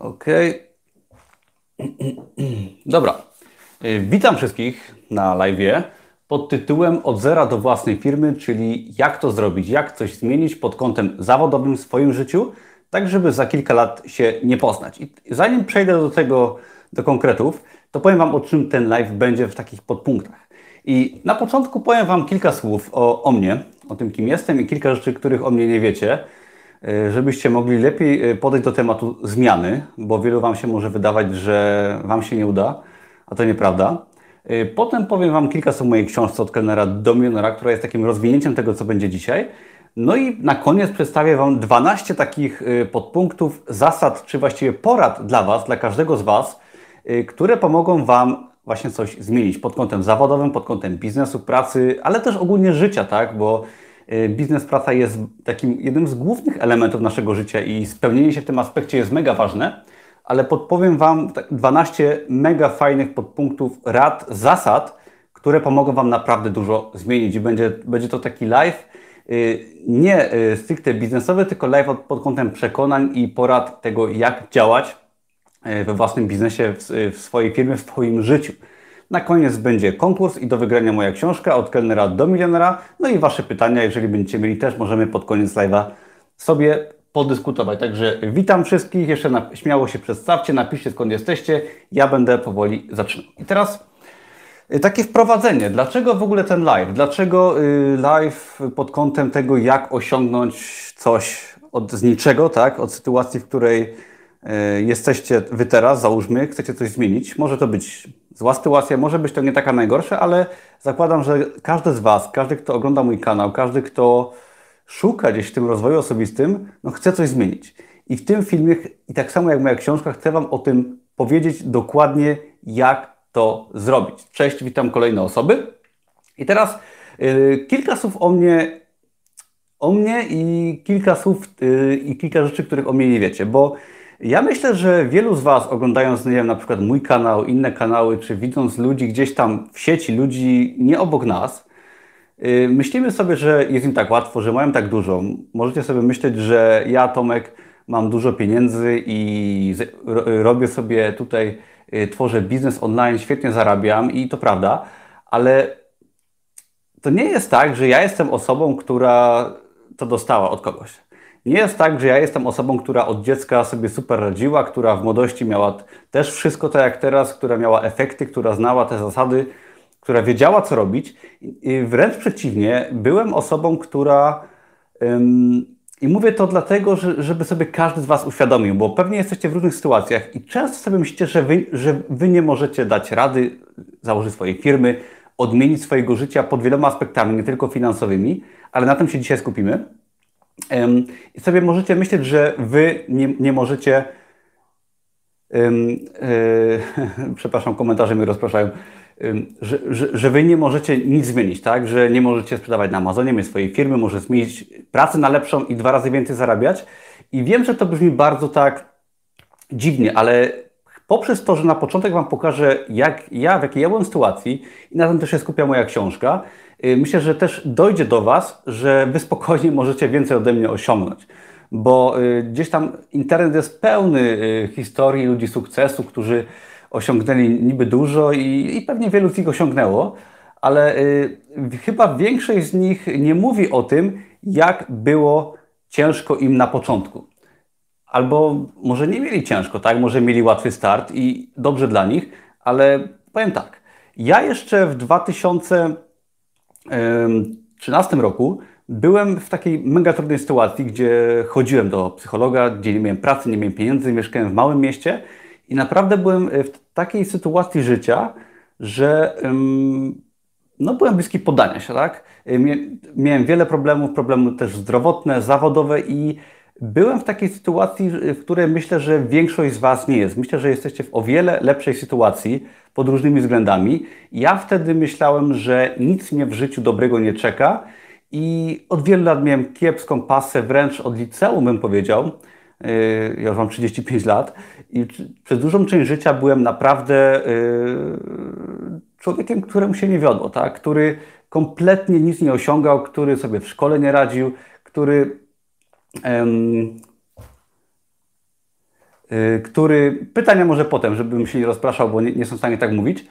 Okej. Dobra. Y, Witam wszystkich na live pod tytułem Od zera do własnej firmy, czyli jak to zrobić, jak coś zmienić pod kątem zawodowym w swoim życiu, tak żeby za kilka lat się nie poznać. I zanim przejdę do tego, do konkretów, to powiem Wam o czym ten live będzie w takich podpunktach. I na początku powiem Wam kilka słów o, o mnie, o tym kim jestem i kilka rzeczy, których o mnie nie wiecie, żebyście mogli lepiej y, podejść do tematu zmiany, bo wielu Wam się może wydawać, że Wam się nie uda, a to nieprawda. Y, Potem powiem Wam kilka słów mojej książce od kelnera do milionera, która jest takim rozwinięciem tego, co będzie dzisiaj. No i na koniec przedstawię Wam 12 takich podpunktów, zasad, czy właściwie porad dla Was, dla każdego z Was, które pomogą Wam właśnie coś zmienić pod kątem zawodowym, pod kątem biznesu, pracy, ale też ogólnie życia, tak? Bo biznes, praca jest takim jednym z głównych elementów naszego życia i spełnienie się w tym aspekcie jest mega ważne, ale podpowiem Wam tak 12 mega fajnych podpunktów, rad, zasad, które pomogą Wam naprawdę dużo zmienić. Będzie, będzie to taki live y, nie y, stricte biznesowy, tylko live od- pod kątem przekonań i porad tego, jak działać y, we własnym biznesie, w, w swojej firmie, w swoim życiu. Na koniec będzie konkurs i do wygrania moja książka od kelnera do milionera. No i Wasze pytania, jeżeli będziecie mieli też, możemy pod koniec live'a sobie podyskutować. Także witam wszystkich, jeszcze na, śmiało się przedstawcie, napiszcie skąd jesteście, ja będę powoli zaczynał. I teraz y, takie wprowadzenie. Dlaczego w ogóle ten live? Dlaczego y, live pod kątem tego, jak osiągnąć coś od z niczego, tak? Od sytuacji, w której jesteście wy teraz, załóżmy, chcecie coś zmienić. Może to być zła sytuacja, może być to nie taka najgorsza, ale zakładam, że każdy z Was, każdy, kto ogląda mój kanał, każdy, kto szuka gdzieś w tym rozwoju osobistym, no chce coś zmienić. I w tym filmie, i tak samo jak moja książka, chcę Wam o tym powiedzieć dokładnie, jak to zrobić. Cześć, witam kolejne osoby. I teraz y, kilka słów o mnie, o mnie i kilka słów y, i kilka rzeczy, których o mnie nie wiecie, bo ja myślę, że wielu z Was oglądając, nie wiem, na przykład mój kanał, inne kanały, czy widząc ludzi gdzieś tam w sieci, ludzi nie obok nas, y, myślimy sobie, że jest im tak łatwo, że mają tak dużo. Możecie sobie myśleć, że ja, Tomek, mam dużo pieniędzy i robię sobie tutaj, y, tworzę biznes online, świetnie zarabiam i to prawda, ale to nie jest tak, że ja jestem osobą, która to dostała od kogoś. Nie jest tak, że ja jestem osobą, która od dziecka sobie super radziła, która w młodości miała też wszystko tak jak teraz, która miała efekty, która znała te zasady, która wiedziała, co robić. I wręcz przeciwnie, byłem osobą, która. ym, I mówię to dlatego, że, żeby sobie każdy z Was uświadomił, bo pewnie jesteście w różnych sytuacjach i często sobie myślicie, że wy, że wy nie możecie dać rady, założyć swojej firmy, odmienić swojego życia pod wieloma aspektami, nie tylko finansowymi, ale na tym się dzisiaj skupimy. I sobie możecie myśleć, że Wy nie, nie możecie. Yy, przepraszam, komentarze mi rozpraszają. Że, że, że Wy nie możecie nic zmienić, tak? Że nie możecie sprzedawać na Amazonie, mieć swojej firmy, może zmienić pracę na lepszą i dwa razy więcej zarabiać. I wiem, że to brzmi bardzo tak dziwnie, ale poprzez to, że na początek Wam pokażę, jak ja, w jakiej ja byłem sytuacji i na tym też się skupia moja książka, myślę, że też dojdzie do Was, że Wy spokojnie możecie więcej ode mnie osiągnąć. Bo y, gdzieś tam internet jest pełny y, historii ludzi sukcesu, którzy osiągnęli niby dużo i, i pewnie wielu z nich osiągnęło, ale y, chyba większość z nich nie mówi o tym, jak było ciężko im na początku. Albo może nie mieli ciężko, tak? Może mieli łatwy start i dobrze dla nich, ale powiem tak. Ja jeszcze w 2013 roku byłem w takiej mega trudnej sytuacji, gdzie chodziłem do psychologa, gdzie nie miałem pracy, nie miałem pieniędzy, mieszkałem w małym mieście i naprawdę byłem w takiej sytuacji życia, że no, byłem bliski poddania się, tak? Miałem wiele problemów, problemy też zdrowotne, zawodowe i byłem w takiej sytuacji, w której myślę, że większość z Was nie jest. Myślę, że jesteście w o wiele lepszej sytuacji pod różnymi względami. Ja wtedy myślałem, że nic mnie w życiu dobrego nie czeka i od wielu lat miałem kiepską pasę, wręcz od liceum bym powiedział. Yy, Ja już mam 35 lat i przez dużą część życia byłem naprawdę yy, człowiekiem, któremu się nie wiodło, tak? który kompletnie nic nie osiągał, który sobie w szkole nie radził, który który, pytania może potem, żebym się nie rozpraszał, bo nie, nie jestem w stanie tak mówić,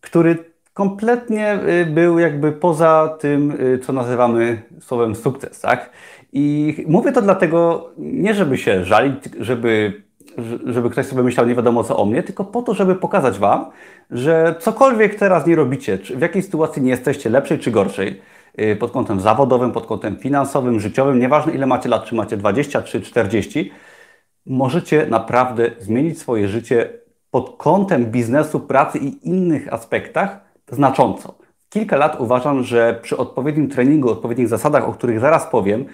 który kompletnie y, był jakby poza tym, y, co nazywamy słowem sukces, tak? I mówię to dlatego, nie żeby się żalić, żeby, żeby ktoś sobie myślał nie wiadomo co o mnie, tylko po to, żeby pokazać Wam, że cokolwiek teraz nie robicie, czy w jakiej sytuacji nie jesteście, lepszej czy gorszej, pod kątem zawodowym, pod kątem finansowym, życiowym, nieważne ile macie lat, czy macie 20 czy 40, możecie naprawdę zmienić swoje życie pod kątem biznesu, pracy i innych aspektach znacząco. Kilka lat uważam, że przy odpowiednim treningu, odpowiednich zasadach, o których zaraz powiem,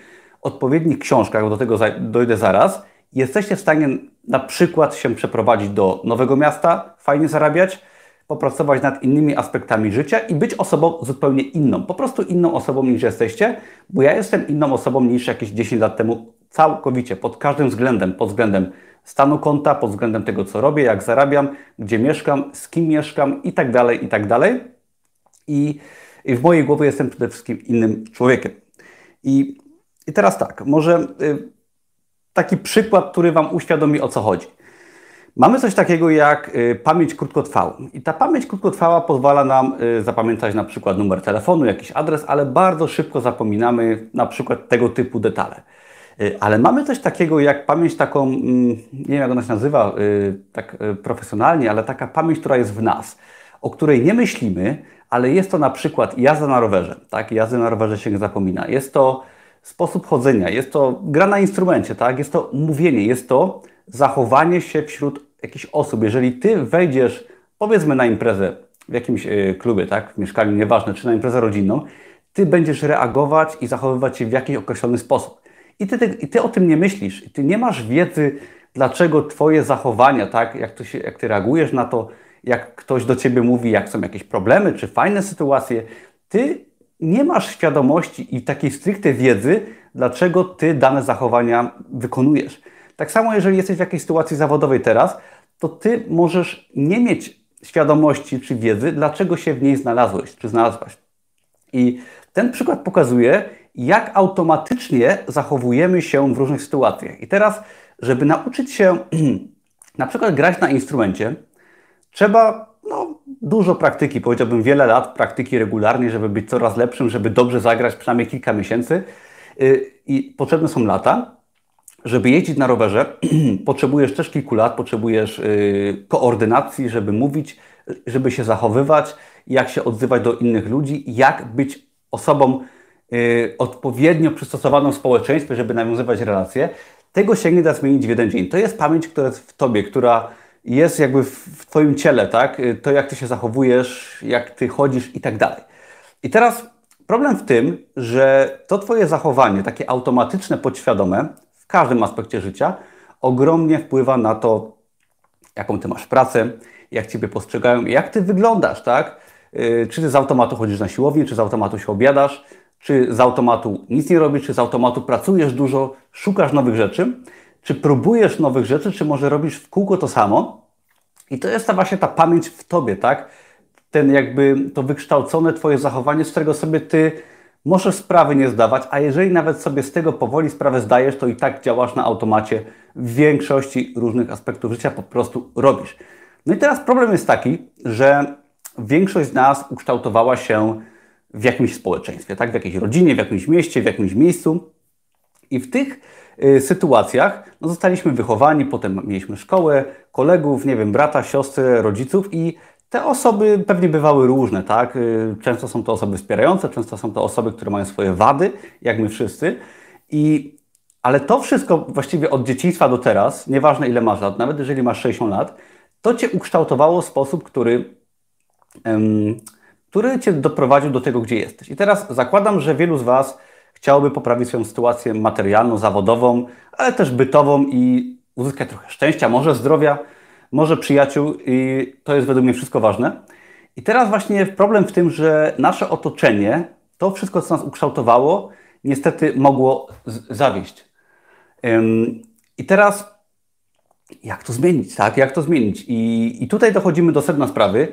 odpowiednich książkach, do tego dojdę zaraz, jesteście w stanie na przykład się przeprowadzić do nowego miasta, fajnie zarabiać, popracować nad innymi aspektami życia i być osobą zupełnie inną, po prostu inną osobą niż jesteście, bo ja jestem inną osobą niż jakieś 10 lat temu całkowicie, pod każdym względem, pod względem stanu konta, pod względem tego, co robię, jak zarabiam, gdzie mieszkam, z kim mieszkam i tak dalej, i tak dalej. I, w mojej głowie jestem przede wszystkim innym człowiekiem. I, i teraz tak, może y, taki przykład, który Wam uświadomi o co chodzi. Mamy coś takiego jak y, pamięć krótkotrwałą. I ta pamięć krótkotrwała pozwala nam y, zapamiętać na przykład numer telefonu, jakiś adres, ale bardzo szybko zapominamy na przykład tego typu detale. Y, ale mamy coś takiego jak pamięć taką, mm, nie wiem jak ona się nazywa tak profesjonalnie, ale taka pamięć, która jest w nas, o której nie myślimy, ale jest to na przykład jazda na rowerze. Tak? Jazdy na rowerze się nie zapomina. Jest to sposób chodzenia, jest to gra na instrumencie, tak? jest to mówienie, jest to zachowanie się wśród jakichś osób. Jeżeli ty wejdziesz, powiedzmy na imprezę w jakimś klubie, tak? w mieszkaniu, nieważne, czy na imprezę rodzinną, ty będziesz reagować i zachowywać się w jakiś określony sposób. I ty, ty, i ty o tym nie myślisz. Ty nie masz wiedzy, dlaczego twoje zachowania, tak, jak, to się, jak ty reagujesz na to, jak ktoś do ciebie mówi, jak są jakieś problemy czy fajne sytuacje, ty nie masz świadomości i takiej stricte wiedzy, dlaczego ty dane zachowania wykonujesz. Tak samo, jeżeli jesteś w jakiejś sytuacji zawodowej teraz, to ty możesz nie mieć świadomości czy wiedzy, dlaczego się w niej znalazłeś czy znalazłaś. I ten przykład pokazuje, jak automatycznie zachowujemy się w różnych sytuacjach. I teraz, żeby nauczyć się na przykład grać na instrumencie, trzeba no, dużo praktyki, powiedziałbym wiele lat praktyki regularnie, żeby być coraz lepszym, żeby dobrze zagrać przynajmniej kilka miesięcy. Y, I potrzebne są lata. Żeby jeździć na rowerze, potrzebujesz też kilku lat, potrzebujesz y, koordynacji, żeby mówić, żeby się zachowywać, jak się odzywać do innych ludzi, jak być osobą Y, odpowiednio przystosowaną społeczeństwie, żeby nawiązywać relacje, tego się nie da zmienić w jeden dzień. To jest pamięć, która jest w tobie, która jest jakby w twoim ciele, tak? Y, to jak ty się zachowujesz, jak ty chodzisz i tak dalej. I teraz problem w tym, że to twoje zachowanie, takie automatyczne, podświadome, w każdym aspekcie życia, ogromnie wpływa na to, jaką ty masz pracę, jak ciebie postrzegają, jak ty wyglądasz, tak? Y, czy ty z automatu chodzisz na siłownię, czy z automatu się obiadasz, czy z automatu nic nie robisz, czy z automatu pracujesz dużo, szukasz nowych rzeczy, czy próbujesz nowych rzeczy, czy może robisz w kółko to samo. I to jest ta właśnie ta pamięć w tobie, tak? Ten jakby to wykształcone twoje zachowanie, z którego sobie ty możesz sprawy nie zdawać, a jeżeli nawet sobie z tego powoli sprawę zdajesz, to i tak działasz na automacie w większości różnych aspektów życia, po prostu robisz. No i teraz problem jest taki, że większość z nas ukształtowała się w jakimś społeczeństwie, tak? w jakiejś rodzinie, w jakimś mieście, w jakimś miejscu. I w tych y, sytuacjach no, zostaliśmy wychowani, potem mieliśmy szkołę, kolegów, nie wiem, brata, siostrę, rodziców i te osoby pewnie bywały różne, tak? Y, często są to osoby wspierające, często są to osoby, które mają swoje wady, jak my wszyscy. I, ale to wszystko właściwie od dzieciństwa do teraz, nieważne ile masz lat, nawet jeżeli masz 60 lat, to Cię ukształtowało w sposób, który który Cię doprowadził do tego, gdzie jesteś. I teraz zakładam, że wielu z Was chciałoby poprawić swoją sytuację materialną, zawodową, ale też bytową i uzyskać trochę szczęścia, może zdrowia, może przyjaciół i to jest według mnie wszystko ważne. I teraz właśnie problem w tym, że nasze otoczenie, to wszystko, co nas ukształtowało, niestety mogło zawieść. I teraz jak to zmienić, tak? Jak to zmienić? I, i tutaj dochodzimy do sedna sprawy.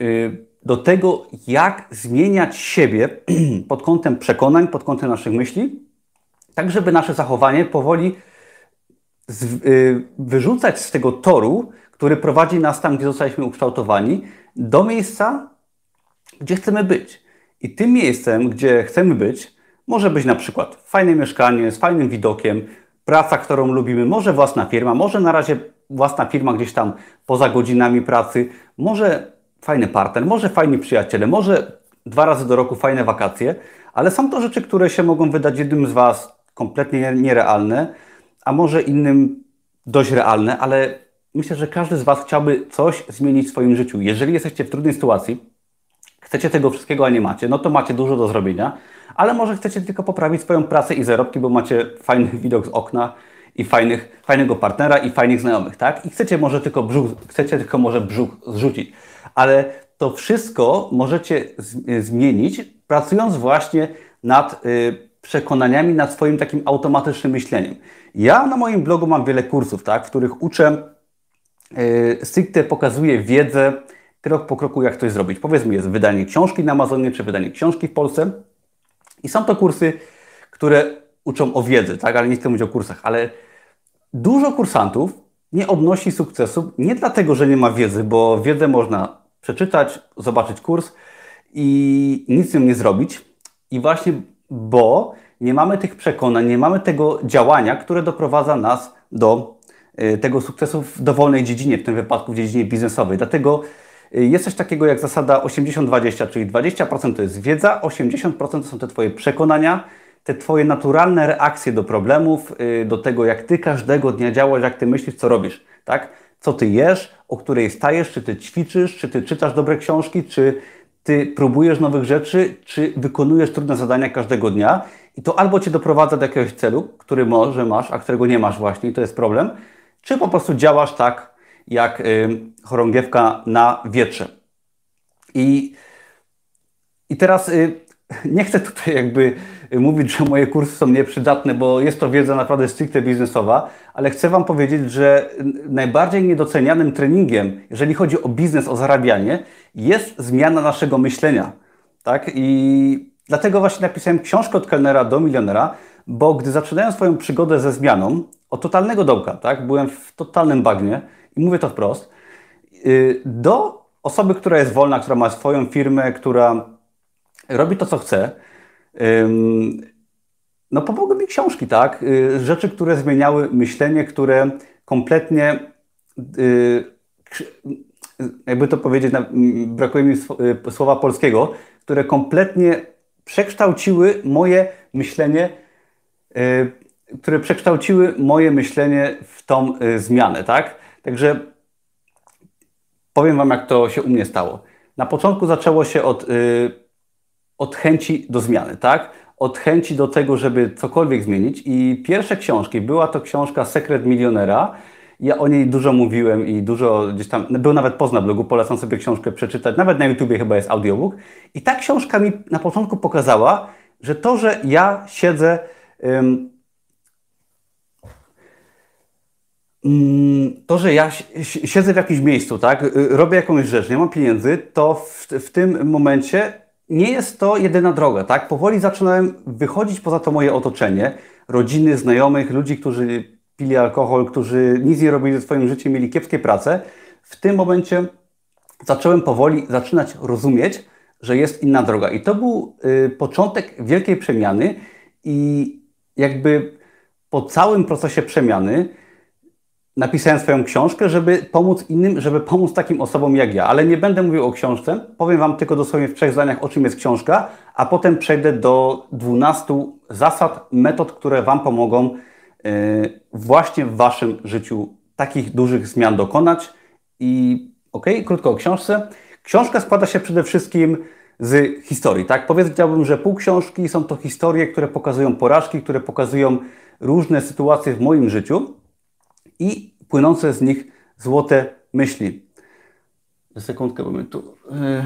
Y, do tego, jak zmieniać siebie pod kątem przekonań, pod kątem naszych myśli, tak żeby nasze zachowanie powoli z, y, wyrzucać z tego toru, który prowadzi nas tam, gdzie zostaliśmy ukształtowani, do miejsca, gdzie chcemy być. I tym miejscem, gdzie chcemy być, może być na przykład fajne mieszkanie z fajnym widokiem, praca, którą lubimy, może własna firma, może na razie własna firma gdzieś tam poza godzinami pracy, może fajny partner, może fajni przyjaciele, może dwa razy do roku fajne wakacje, ale są to rzeczy, które się mogą wydać jednym z Was kompletnie nierealne, a może innym dość realne, ale myślę, że każdy z Was chciałby coś zmienić w swoim życiu. Jeżeli jesteście w trudnej sytuacji, chcecie tego wszystkiego, a nie macie, no to macie dużo do zrobienia, ale może chcecie tylko poprawić swoją pracę i zarobki, bo macie fajny widok z okna i fajnych, fajnego partnera i fajnych znajomych, tak? I chcecie może tylko brzuch, chcecie tylko może brzuch zrzucić, ale to wszystko możecie zmienić, pracując właśnie nad y, przekonaniami, nad swoim takim automatycznym myśleniem. Ja na moim blogu mam wiele kursów, tak, w których uczę, stricte pokazuję wiedzę krok po kroku, jak coś zrobić. Powiedzmy, jest wydanie książki na Amazonie, czy wydanie książki w Polsce. I są to kursy, które uczą o wiedzy, tak, ale nie chcę mówić o kursach, ale dużo kursantów nie odnosi sukcesu nie dlatego, że nie ma wiedzy, bo wiedzę można przeczytać, zobaczyć kurs i nic z nią nie zrobić. I właśnie bo nie mamy tych przekonań, nie mamy tego działania, które doprowadza nas do tego sukcesu w dowolnej dziedzinie, w tym wypadku w dziedzinie biznesowej. Dlatego y, jest coś takiego jak zasada 80-20, czyli 20% to jest wiedza, 80% to są te Twoje przekonania, te Twoje naturalne reakcje do problemów, y, do tego, jak Ty każdego dnia działasz, jak Ty myślisz, co robisz, tak? Co Ty jesz, o której stajesz, czy Ty ćwiczysz, czy Ty czytasz dobre książki, czy ty próbujesz nowych rzeczy, czy wykonujesz trudne zadania każdego dnia i to albo cię doprowadza do jakiegoś celu, który może masz, a którego nie masz właśnie i to jest problem, czy po prostu działasz tak, jak y, chorągiewka na wietrze. I, i teraz y, nie chcę tutaj jakby mówić, że moje kursy są nieprzydatne, bo jest to wiedza naprawdę stricte biznesowa, ale chcę Wam powiedzieć, że najbardziej niedocenianym treningiem, jeżeli chodzi o biznes, o zarabianie, jest zmiana naszego myślenia. Tak? I dlatego właśnie napisałem książkę od kelnera do milionera, bo gdy zaczynałem swoją przygodę ze zmianą, od totalnego dołka, tak? byłem w totalnym bagnie i mówię to wprost, y, do osoby, która jest wolna, która ma swoją firmę, która robi to, co chce, no pomogły mi książki, tak? Y, rzeczy, które zmieniały myślenie, które kompletnie, y, jakby to powiedzieć, brakuje mi słowa polskiego, które kompletnie przekształciły moje myślenie, które przekształciły moje myślenie w tą zmianę, tak? Także powiem Wam, jak to się u mnie stało. Na początku zaczęło się od, od chęci do zmiany, tak? od chęci do tego, żeby cokolwiek zmienić. I pierwsze książki, była to książka Sekret Milionera. Ja o niej dużo mówiłem i dużo gdzieś tam, był nawet post na blogu, polecam sobie książkę przeczytać, nawet na YouTubie chyba jest audiobook. I ta książka mi na początku pokazała, że to, że ja siedzę to, że ja siedzę w jakimś miejscu, tak, y, robię jakąś rzecz, nie mam pieniędzy, to w, w tym momencie nie jest to jedyna droga, tak? Powoli zaczynałem wychodzić poza to moje otoczenie, rodziny, znajomych, ludzi, którzy pili alkohol, którzy nic nie robili ze swoim życiem, mieli kiepskie prace. W tym momencie zacząłem powoli zaczynać rozumieć, że jest inna droga. I to był y, początek wielkiej przemiany i jakby po całym procesie przemiany napisałem swoją książkę, żeby pomóc innym, żeby pomóc takim osobom jak ja. Ale nie będę mówił o książce, powiem Wam tylko dosłownie w trzech zdaniach, o czym jest książka, a potem przejdę do 12 zasad, metod, które Wam pomogą yy, właśnie w Waszym życiu takich dużych zmian dokonać. I ok, krótko o książce. Książka składa się przede wszystkim z historii, tak? Powiedziałbym, że pół książki są to historie, które pokazują porażki, które pokazują różne sytuacje w moim życiu i płynące z nich złote myśli. Sekundkę, bo my tu. E,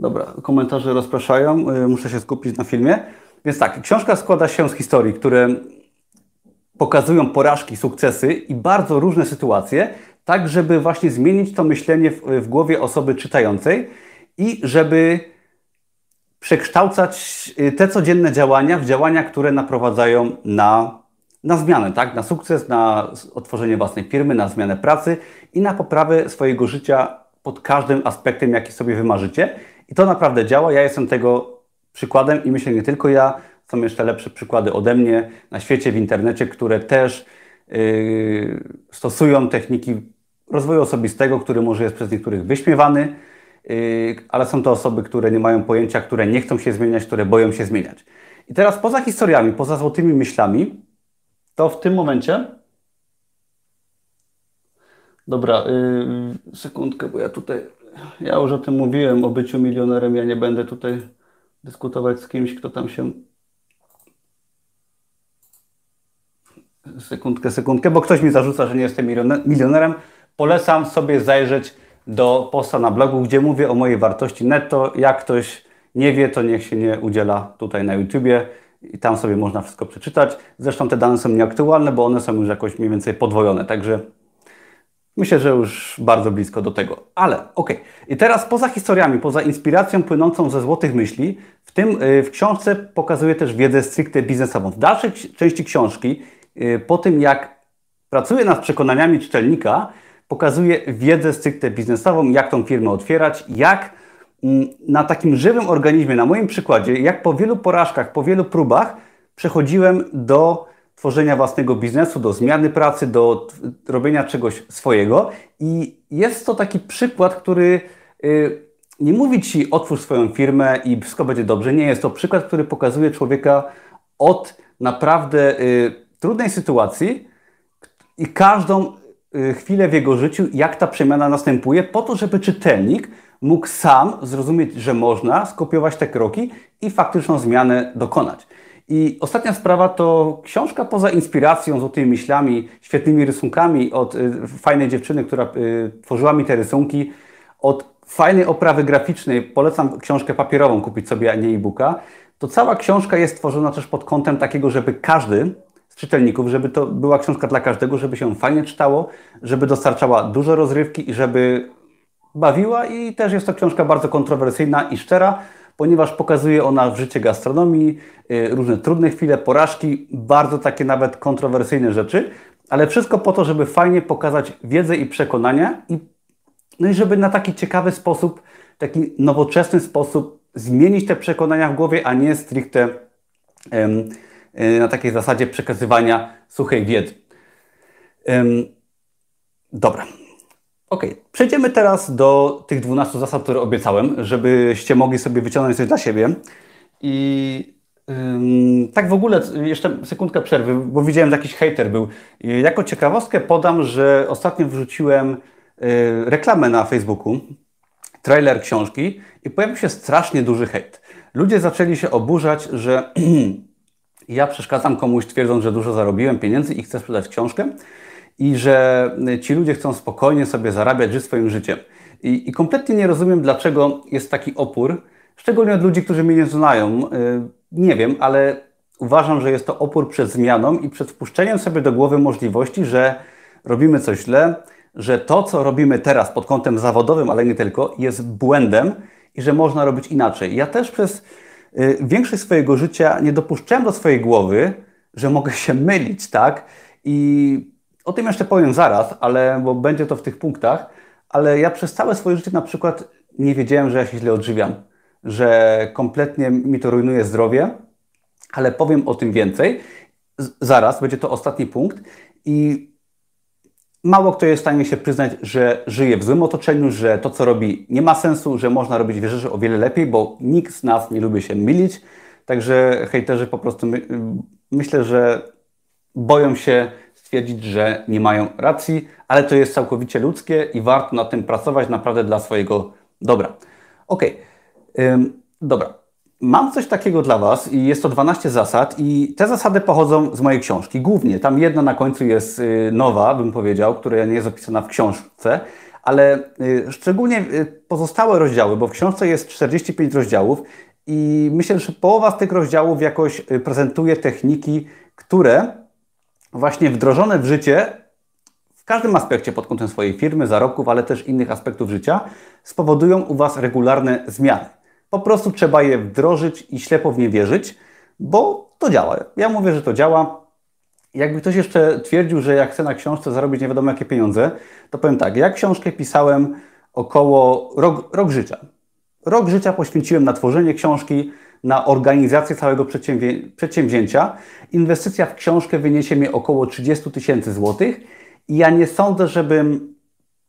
dobra, komentarze rozpraszają, e, muszę się skupić na filmie. Więc tak, książka składa się z historii, które pokazują porażki, sukcesy i bardzo różne sytuacje, tak żeby właśnie zmienić to myślenie w, w głowie osoby czytającej i żeby przekształcać e, te codzienne działania w działania, które naprowadzają na na zmianę, tak? na sukces, na otworzenie własnej firmy, na zmianę pracy i na poprawę swojego życia pod każdym aspektem, jaki sobie wymarzycie. I to naprawdę działa. Ja jestem tego przykładem i myślę nie tylko ja, są jeszcze lepsze przykłady ode mnie na świecie, w internecie, które też yy, stosują techniki rozwoju osobistego, który może jest przez niektórych wyśmiewany, ale są to osoby, które nie mają pojęcia, które nie chcą się zmieniać, które boją się zmieniać. I teraz poza historiami, poza złotymi myślami, to w tym momencie. Dobra, yy, sekundkę, bo ja tutaj. Ja już o tym mówiłem, o byciu milionerem. Ja nie będę tutaj dyskutować z kimś, kto tam się. Sekundkę, sekundkę, bo ktoś mi zarzuca, że nie jestem milionerem. Polecam sobie zajrzeć do posta na blogu, gdzie mówię o mojej wartości netto. Jak ktoś nie wie, to niech się nie udziela tutaj na YouTubie i tam sobie można wszystko przeczytać. Zresztą te dane są nieaktualne, bo one są już jakoś mniej więcej podwojone, także myślę, że już bardzo blisko do tego. Ale okej. Okay. I teraz poza historiami, poza inspiracją płynącą ze złotych myśli, w tym y, w książce pokazuję też wiedzę stricte biznesową. W dalszej części książki, y, po tym jak pracuję nad przekonaniami czytelnika, pokazuję wiedzę stricte biznesową, jak tą firmę otwierać, jak Mm, na takim żywym organizmie, na moim przykładzie, jak po wielu porażkach, po wielu próbach przechodziłem do tworzenia własnego biznesu, do zmiany pracy, do robienia czegoś swojego. I jest to taki przykład, który y, nie mówi ci otwórz swoją firmę i wszystko będzie dobrze. Nie jest to przykład, który pokazuje człowieka od naprawdę y, trudnej sytuacji i każdą chwilę w jego życiu, jak ta przemiana następuje, po to, żeby czytelnik mógł sam zrozumieć, że można skopiować te kroki i faktyczną zmianę dokonać. I ostatnia sprawa to książka poza inspiracją, złotymi myślami, świetnymi rysunkami od y, fajnej dziewczyny, która y, tworzyła mi te rysunki, od fajnej oprawy graficznej, polecam książkę papierową kupić sobie, a nie e-booka, to cała książka jest tworzona też pod kątem takiego, żeby każdy czytelników, żeby to była książka dla każdego, żeby się fajnie czytało, żeby dostarczała dużo rozrywki i żeby bawiła. I też jest to książka bardzo kontrowersyjna i szczera, ponieważ pokazuje ona w życie gastronomii y, różne trudne chwile, porażki, bardzo takie nawet kontrowersyjne rzeczy, ale wszystko po to, żeby fajnie pokazać wiedzę i przekonania i, no i żeby na taki ciekawy sposób, taki nowoczesny sposób zmienić te przekonania w głowie, a nie stricte um, na takiej zasadzie przekazywania suchej wiedzy. Dobra, Ok, przejdziemy teraz do tych 12 zasad, które obiecałem, żebyście mogli sobie wyciągnąć coś dla siebie. I tak w ogóle, jeszcze sekundkę przerwy, bo widziałem, że jakiś hater był. Jako ciekawostkę podam, że ostatnio wrzuciłem y, reklamę na Facebooku, trailer książki i pojawił się strasznie duży hejt. Ludzie zaczęli się oburzać, że ja przeszkadzam komuś, twierdząc, że dużo zarobiłem pieniędzy i chcę sprzedać książkę i że ci ludzie chcą spokojnie sobie zarabiać, żyć swoim życiem. I, I, kompletnie nie rozumiem, dlaczego jest taki opór, szczególnie od ludzi, którzy mnie nie znają. Y, nie wiem, ale uważam, że jest to opór przed zmianą i przed wpuszczeniem sobie do głowy możliwości, że robimy coś źle, że to, co robimy teraz pod kątem zawodowym, ale nie tylko, jest błędem i że można robić inaczej. Ja też przez większość swojego życia nie dopuszczałem do swojej głowy, że mogę się mylić, tak? I o tym jeszcze powiem zaraz, ale, bo będzie to w tych punktach, ale ja przez całe swoje życie na przykład nie wiedziałem, że ja się źle odżywiam, że kompletnie mi to rujnuje zdrowie, ale powiem o tym więcej. Zaraz, będzie to ostatni punkt i mało kto jest w stanie się przyznać, że żyje w złym otoczeniu, że to, co robi, nie ma sensu, że można robić rzeczy o wiele lepiej, bo nikt z nas nie lubi się mylić. Także hejterzy po prostu my, myślę, że boją się stwierdzić, że nie mają racji, ale to jest całkowicie ludzkie i warto nad tym pracować naprawdę dla swojego dobra. Ok, Ym, dobra. Mam coś takiego dla Was i jest to 12 zasad i te zasady pochodzą z mojej książki. Głównie tam jedna na końcu jest y, nowa, bym powiedział, która nie jest opisana w książce, ale y, szczególnie y, pozostałe rozdziały, bo w książce jest 45 rozdziałów i myślę, że połowa z tych rozdziałów jakoś prezentuje techniki, które właśnie wdrożone w życie w każdym aspekcie pod kątem swojej firmy, zarobków, ale też innych aspektów życia, spowodują u Was regularne zmiany. Po prostu trzeba je wdrożyć i ślepo w nie wierzyć, bo to działa. Ja mówię, że to działa jakby ktoś jeszcze twierdził, że jak chce na książce zarobić nie wiadomo jakie pieniądze, to powiem tak, ja książkę pisałem około rok, rok życia. Rok życia poświęciłem na tworzenie książki, na organizację całego przedsięwzięcia. Inwestycja w książkę wyniesie mi około 30 tysięcy złotych i ja nie sądzę, żebym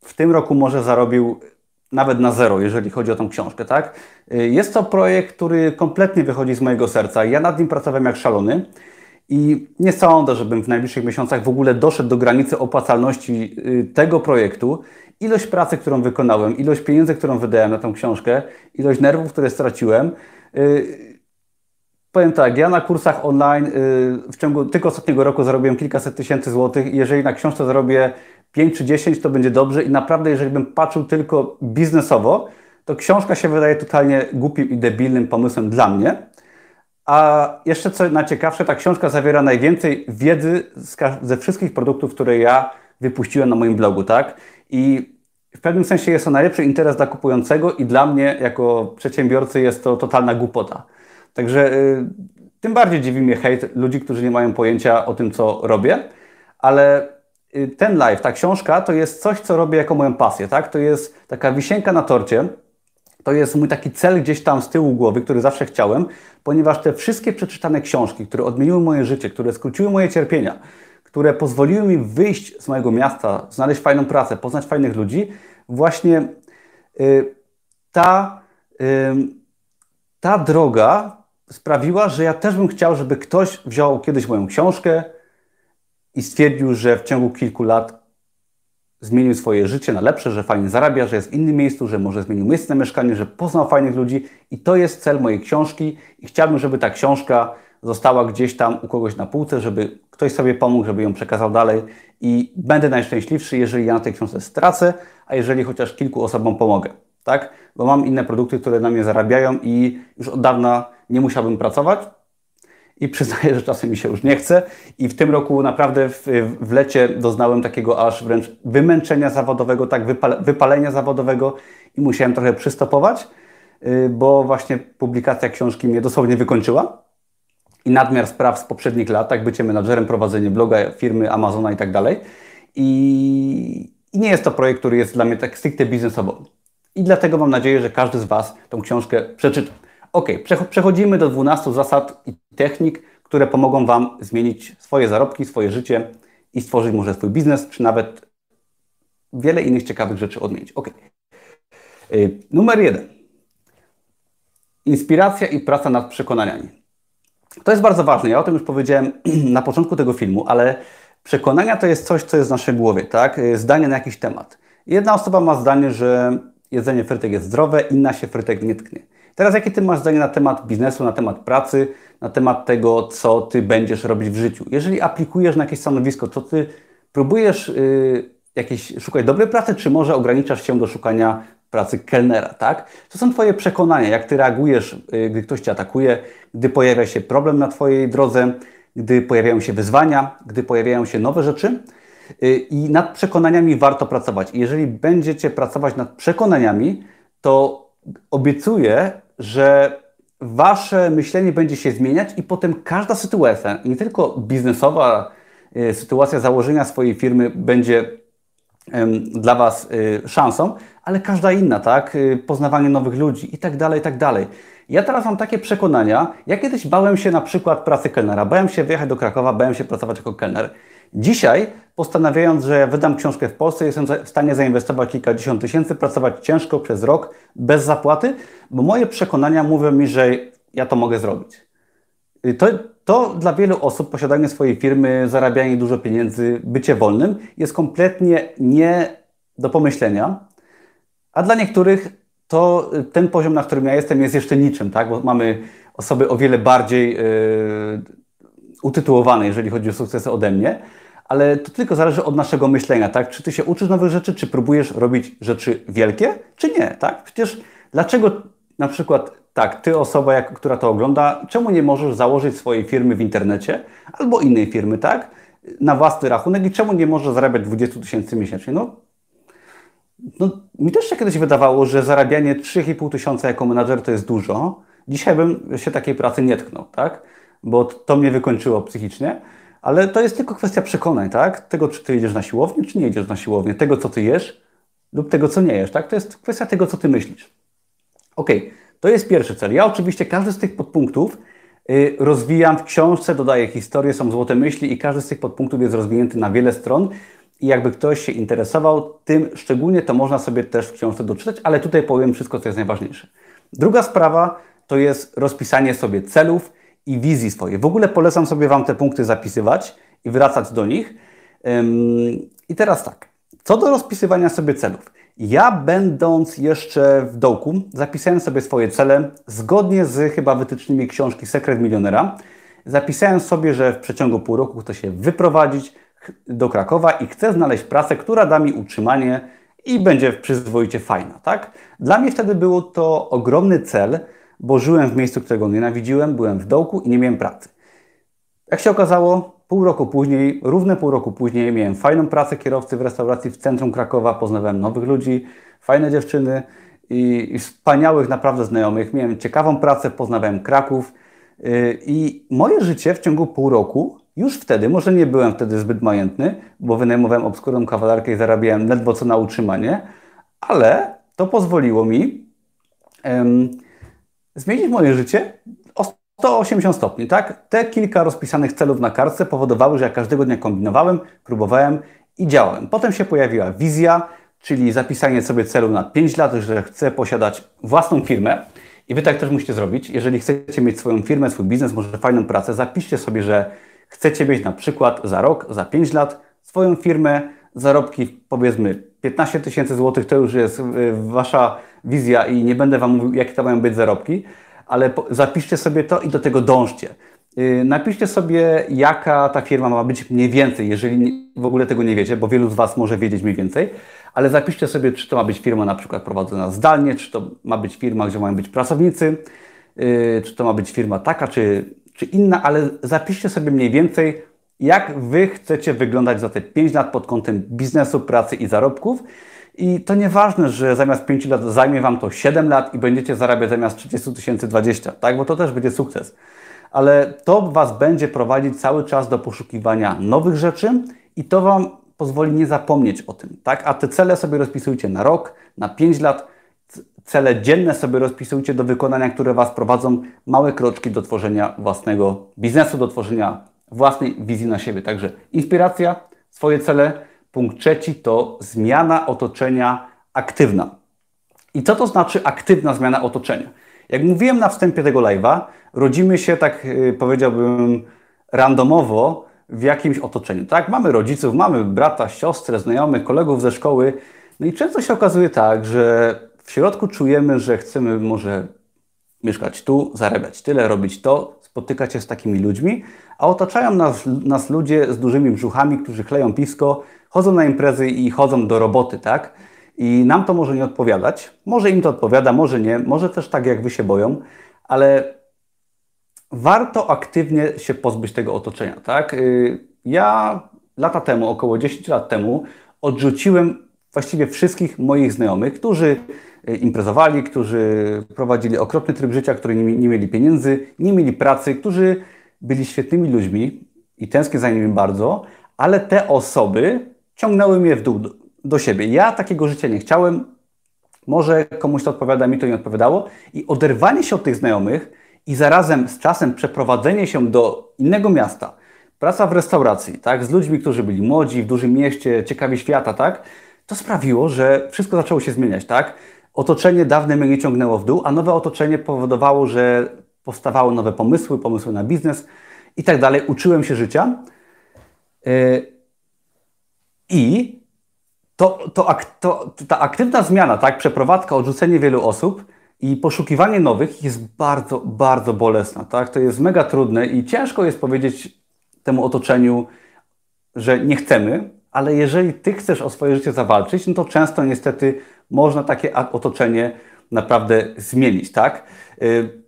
w tym roku może zarobił nawet na zero, jeżeli chodzi o tą książkę, tak? Jest to projekt, który kompletnie wychodzi z mojego serca. Ja nad nim pracowałem jak szalony i nie sądzę, żebym w najbliższych miesiącach w ogóle doszedł do granicy opłacalności y, tego projektu. Ilość pracy, którą wykonałem, ilość pieniędzy, którą wydałem na tą książkę, ilość nerwów, które straciłem. Y, powiem tak, ja na kursach online y, w ciągu tylko ostatniego roku zarobiłem kilkaset tysięcy złotych. Jeżeli na książce zarobię 5 czy 10, to będzie dobrze. I naprawdę, jeżeli bym patrzył tylko biznesowo, to książka się wydaje totalnie głupim i debilnym pomysłem dla mnie. A jeszcze co najciekawsze, ta książka zawiera najwięcej wiedzy ze wszystkich produktów, które ja wypuściłem na moim blogu, tak? I w pewnym sensie jest to najlepszy interes dla kupującego i dla mnie, jako przedsiębiorcy, jest to totalna głupota. Także y, tym bardziej dziwi mnie hejt ludzi, którzy nie mają pojęcia o tym, co robię, ale ten live, ta książka, to jest coś, co robię jako moją pasję, tak? To jest taka wisienka na torcie, to jest mój taki cel gdzieś tam z tyłu głowy, który zawsze chciałem, ponieważ te wszystkie przeczytane książki, które odmieniły moje życie, które skróciły moje cierpienia, które pozwoliły mi wyjść z mojego miasta, znaleźć fajną pracę, poznać fajnych ludzi, właśnie y, ta, y, ta droga sprawiła, że ja też bym chciał, żeby ktoś wziął kiedyś moją książkę i stwierdził, że w ciągu kilku lat zmienił swoje życie na lepsze, że fajnie zarabia, że jest w innym miejscu, że może zmienił miejsce na mieszkanie, że poznał fajnych ludzi. I to jest cel mojej książki. I chciałbym, żeby ta książka została gdzieś tam u kogoś na półce, żeby ktoś sobie pomógł, żeby ją przekazał dalej. I będę najszczęśliwszy, jeżeli ja na tej książce stracę, a jeżeli chociaż kilku osobom pomogę, tak? Bo mam inne produkty, które na mnie zarabiają i już od dawna nie musiałbym pracować, i przyznaję, że czasem mi się już nie chce. I w tym roku naprawdę w, w lecie doznałem takiego aż wręcz wymęczenia zawodowego, tak wypale, wypalenia zawodowego i musiałem trochę przystopować, y, bo właśnie publikacja książki mnie dosłownie wykończyła. I nadmiar spraw z poprzednich lat, tak bycie menadżerem, prowadzenie bloga, firmy, Amazona i tak dalej. I nie jest to projekt, który jest dla mnie tak stricte biznesowo. I dlatego mam nadzieję, że każdy z Was tą książkę przeczyta. Ok, przechodzimy do 12 zasad i technik, które pomogą Wam zmienić swoje zarobki, swoje życie i stworzyć może swój biznes, czy nawet wiele innych ciekawych rzeczy odmienić. Ok. Numer jeden. Inspiracja i praca nad przekonaniami. To jest bardzo ważne. Ja o tym już powiedziałem na początku tego filmu, ale przekonania to jest coś, co jest w naszej głowie, tak? Y, zdanie na jakiś temat. Jedna osoba ma zdanie, że jedzenie frytek jest zdrowe, inna się frytek nie tknie. Teraz jakie Ty masz zdanie na temat biznesu, na temat pracy, na temat tego, co Ty będziesz robić w życiu? Jeżeli aplikujesz na jakieś stanowisko, to Ty próbujesz yy, jakieś, szukać dobrej pracy, czy może ograniczasz się do szukania pracy kelnera, tak? To są Twoje przekonania, jak Ty reagujesz, yy, gdy ktoś Cię atakuje, gdy pojawia się problem na Twojej drodze, gdy pojawiają się wyzwania, gdy pojawiają się nowe rzeczy. Yy, I nad przekonaniami warto pracować. I jeżeli będziecie pracować nad przekonaniami, to obiecuję, że wasze myślenie będzie się zmieniać i potem każda sytuacja, nie tylko biznesowa, y, sytuacja założenia swojej firmy będzie dla Was y, szansą, ale każda inna, tak? Y, poznawanie nowych ludzi i tak dalej, i tak dalej. Ja teraz mam takie przekonania. Ja kiedyś bałem się na przykład pracy kelnera. Bałem się wyjechać do Krakowa, bałem się pracować jako kelner. Dzisiaj, postanawiając, że wydam książkę w Polsce, jestem w stanie zainwestować kilkadziesiąt tysięcy, pracować ciężko przez rok, bez zapłaty, bo moje przekonania mówią mi, że ja to mogę zrobić. To, to dla wielu osób posiadanie swojej firmy, zarabianie dużo pieniędzy, bycie wolnym jest kompletnie nie do pomyślenia, a dla niektórych to ten poziom, na którym ja jestem, jest jeszcze niczym, tak? bo mamy osoby o wiele bardziej yy, utytułowane, jeżeli chodzi o sukcesy ode mnie ale to tylko zależy od naszego myślenia, tak? Czy ty się uczysz nowych rzeczy, czy próbujesz robić rzeczy wielkie, czy nie, tak? Przecież dlaczego na przykład tak, ty osoba, jak, która to ogląda, czemu nie możesz założyć swojej firmy w internecie albo innej firmy, tak? Na własny rachunek i czemu nie możesz zarabiać 20 tysięcy miesięcznie? No, no, mi też się kiedyś wydawało, że zarabianie 3,5 tysiąca jako menadżer to jest dużo. Dzisiaj bym się takiej pracy nie tknął, tak? Bo to mnie wykończyło psychicznie ale to jest tylko kwestia przekonań, tak? Tego, czy ty jedziesz na siłownię, czy nie jedziesz na siłownię, tego, co ty jesz lub tego, co nie jesz, tak? To jest kwestia tego, co ty myślisz. Ok, to jest pierwszy cel. Ja oczywiście każdy z tych podpunktów y, rozwijam w książce, dodaję historię, są złote myśli i każdy z tych podpunktów jest rozwinięty na wiele stron. I jakby ktoś się interesował tym szczególnie, to można sobie też w książce doczytać, ale tutaj powiem wszystko, co jest najważniejsze. Druga sprawa to jest rozpisanie sobie celów i wizji swojej. W ogóle polecam sobie Wam te punkty zapisywać i wracać do nich. I teraz tak, co do rozpisywania sobie celów. Ja, będąc jeszcze w dołku, zapisałem sobie swoje cele zgodnie z chyba wytycznymi książki Sekret Milionera. Zapisałem sobie, że w przeciągu pół roku chcę się wyprowadzić do Krakowa i chcę znaleźć pracę, która da mi utrzymanie i będzie przyzwoicie fajna. Tak? Dla mnie wtedy był to ogromny cel, bo żyłem w miejscu, którego nienawidziłem, byłem w dołku i nie miałem pracy. Jak się okazało, pół roku później, równe pół roku później, miałem fajną pracę kierowcy w restauracji w centrum Krakowa, poznawałem nowych ludzi, fajne dziewczyny i, i wspaniałych naprawdę znajomych. Miałem ciekawą pracę, poznawałem Kraków yy, i moje życie w ciągu pół roku, już wtedy, może nie byłem wtedy zbyt majętny, bo wynajmowałem obskurą kawalerkę i zarabiałem ledwo co na utrzymanie, ale to pozwoliło mi zmienić moje życie o 180 stopni, tak? Te kilka rozpisanych celów na kartce powodowały, że ja każdego dnia kombinowałem, próbowałem i działałem. Potem się pojawiła wizja, czyli zapisanie sobie celu na 5 lat, że chcę posiadać własną firmę. I Wy tak też musicie zrobić. Jeżeli chcecie mieć swoją firmę, swój biznes, może fajną pracę, zapiszcie sobie, że chcecie mieć na przykład za rok, za 5 lat swoją firmę, zarobki powiedzmy 15 tysięcy złotych, to już jest y, Wasza wizja i nie będę Wam mówił, jakie to mają być zarobki, ale zapiszcie sobie to i do tego dążcie. Y, napiszcie sobie, jaka ta firma ma być mniej więcej, jeżeli w ogóle tego nie wiecie, bo wielu z Was może wiedzieć mniej więcej, ale zapiszcie sobie, czy to ma być firma na przykład prowadzona zdalnie, czy to ma być firma, gdzie mają być pracownicy, y, czy to ma być firma taka, czy, czy inna, ale zapiszcie sobie mniej więcej, jak Wy chcecie wyglądać za te 5 lat pod kątem biznesu, pracy i zarobków i to nieważne, że zamiast 5 lat zajmie Wam to 7 lat i będziecie zarabiać zamiast 30 tysięcy 20, tak? Bo to też będzie sukces. Ale to Was będzie prowadzić cały czas do poszukiwania nowych rzeczy i to Wam pozwoli nie zapomnieć o tym, tak? A te cele sobie rozpisujcie na rok, na 5 lat, cele dzienne sobie rozpisujcie do wykonania, które Was prowadzą, małe kroczki do tworzenia własnego biznesu, do tworzenia własnej wizji na siebie. Także inspiracja, swoje cele, Punkt trzeci to zmiana otoczenia aktywna. I co to znaczy aktywna zmiana otoczenia? Jak mówiłem na wstępie tego live'a, rodzimy się tak y, powiedziałbym randomowo w jakimś otoczeniu. Tak, mamy rodziców, mamy brata, siostrę, znajomych, kolegów ze szkoły. No i często się okazuje tak, że w środku czujemy, że chcemy może mieszkać tu, zarabiać tyle, robić to, spotykać się z takimi ludźmi, a otaczają nas, nas ludzie z dużymi brzuchami, którzy chleją pisko, chodzą na imprezy i chodzą do roboty, tak? I nam to może nie odpowiadać. Może im to odpowiada, może nie, może też tak jak wy się boją, ale warto aktywnie się pozbyć tego otoczenia, tak? Y, ja lata temu, około 10 lat temu, odrzuciłem właściwie wszystkich moich znajomych, którzy y, imprezowali, którzy prowadzili okropny tryb życia, którzy nie, nie mieli pieniędzy, nie mieli pracy, którzy byli świetnymi ludźmi i tęsknię za nimi bardzo, ale te osoby ciągnęły mnie w dół do, do siebie. Ja takiego życia nie chciałem. Może komuś to odpowiada, mi to nie odpowiadało. I oderwanie się od tych znajomych i zarazem z czasem przeprowadzenie się do innego miasta, praca w restauracji, tak, z ludźmi, którzy byli młodzi, w dużym mieście, ciekawi świata, tak, to sprawiło, że wszystko zaczęło się zmieniać, tak. Otoczenie dawne mnie nie ciągnęło w dół, a nowe otoczenie powodowało, że powstawały nowe pomysły, pomysły na biznes i tak dalej. Uczyłem się życia. Yy, i to, to, to, ta aktywna zmiana, tak, przeprowadzka, odrzucenie wielu osób i poszukiwanie nowych jest bardzo, bardzo bolesna. Tak? To jest mega trudne i ciężko jest powiedzieć temu otoczeniu, że nie chcemy, ale jeżeli ty chcesz o swoje życie zawalczyć, no to często niestety można takie otoczenie naprawdę zmienić. Tak? Y,